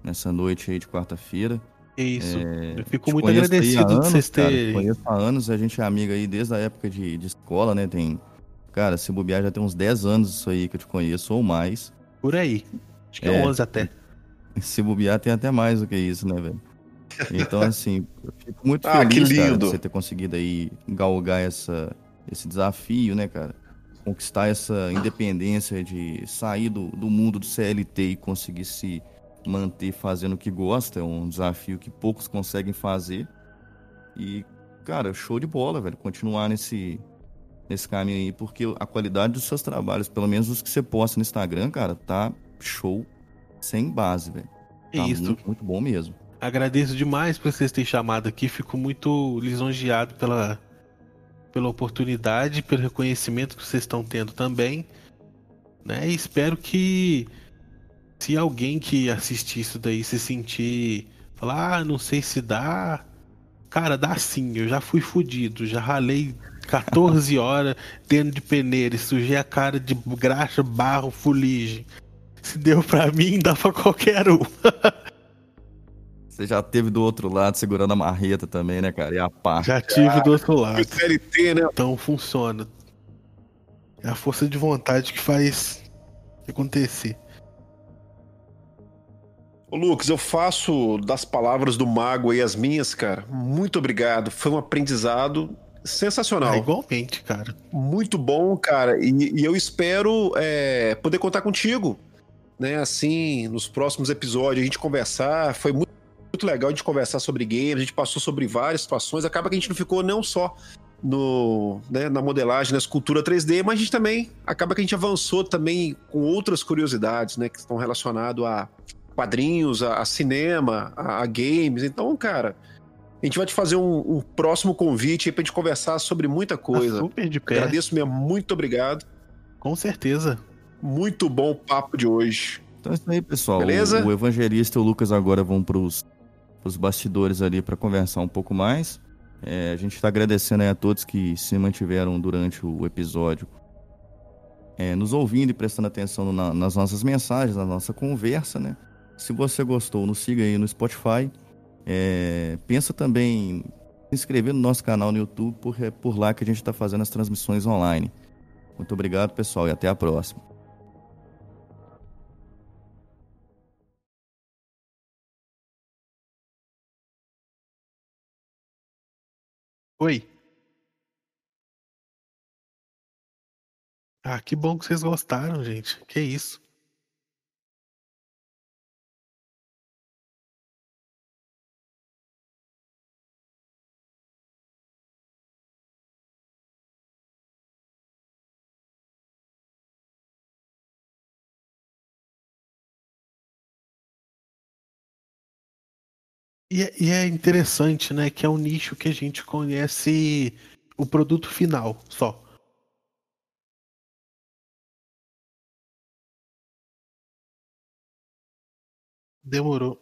nessa noite aí de quarta-feira. Isso. É, eu fico muito agradecido anos, de vocês terem. Conheço há anos, a gente é amiga aí desde a época de, de escola, né? Tem. Cara, se bobear já tem uns 10 anos isso aí que eu te conheço, ou mais. Por aí. Acho que é, é 11 até. Se bobear tem até mais do que isso, né, velho? Então, assim, eu fico muito ah, feliz, cara, de você ter conseguido aí galgar essa, esse desafio, né, cara? Conquistar essa independência de sair do, do mundo do CLT e conseguir se manter fazendo o que gosta. É um desafio que poucos conseguem fazer. E, cara, show de bola, velho. Continuar nesse, nesse caminho aí, porque a qualidade dos seus trabalhos, pelo menos os que você posta no Instagram, cara, tá show sem base, velho. Tá Isso. Muito, muito bom mesmo. Agradeço demais por vocês terem chamado aqui. Fico muito lisonjeado pela, pela oportunidade, pelo reconhecimento que vocês estão tendo também. Né? E espero que se alguém que assistir isso daí se sentir falar, ah, não sei se dá. Cara, dá sim. Eu já fui fudido, já ralei 14 horas dentro de peneira e sujei a cara de graxa, barro, fuligem. Se deu pra mim, dá pra qualquer um. Você já teve do outro lado segurando a marreta também, né, cara? E a pá. Já tive do outro lado. CLT, né? Então funciona. É a força de vontade que faz acontecer. Ô, Lucas, eu faço das palavras do mago aí as minhas, cara. Muito obrigado. Foi um aprendizado sensacional. É, igualmente, cara. Muito bom, cara. E, e eu espero é, poder contar contigo, né? Assim, nos próximos episódios, a gente conversar. Foi muito muito legal de conversar sobre games, a gente passou sobre várias situações, acaba que a gente não ficou não só no, né, na modelagem, na escultura 3D, mas a gente também acaba que a gente avançou também com outras curiosidades, né, que estão relacionadas a quadrinhos, a, a cinema, a, a, games. Então, cara, a gente vai te fazer um, um próximo convite aí pra gente conversar sobre muita coisa. Tá super de pé. Agradeço mesmo, muito obrigado. Com certeza. Muito bom o papo de hoje. Então é isso aí, pessoal. Beleza? O, o Evangelista e o Lucas agora vão pros os bastidores ali para conversar um pouco mais. É, a gente está agradecendo a todos que se mantiveram durante o episódio, é, nos ouvindo e prestando atenção na, nas nossas mensagens, na nossa conversa, né? Se você gostou, nos siga aí no Spotify. É, pensa também em se inscrever no nosso canal no YouTube, porque é por lá que a gente está fazendo as transmissões online. Muito obrigado, pessoal, e até a próxima. Oi. Ah, que bom que vocês gostaram, gente. Que isso. E, é- e é interessante, né? Que é um nicho que a gente conhece o produto final só. Demorou.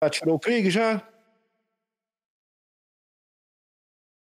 Ah, tirou o Krieg já?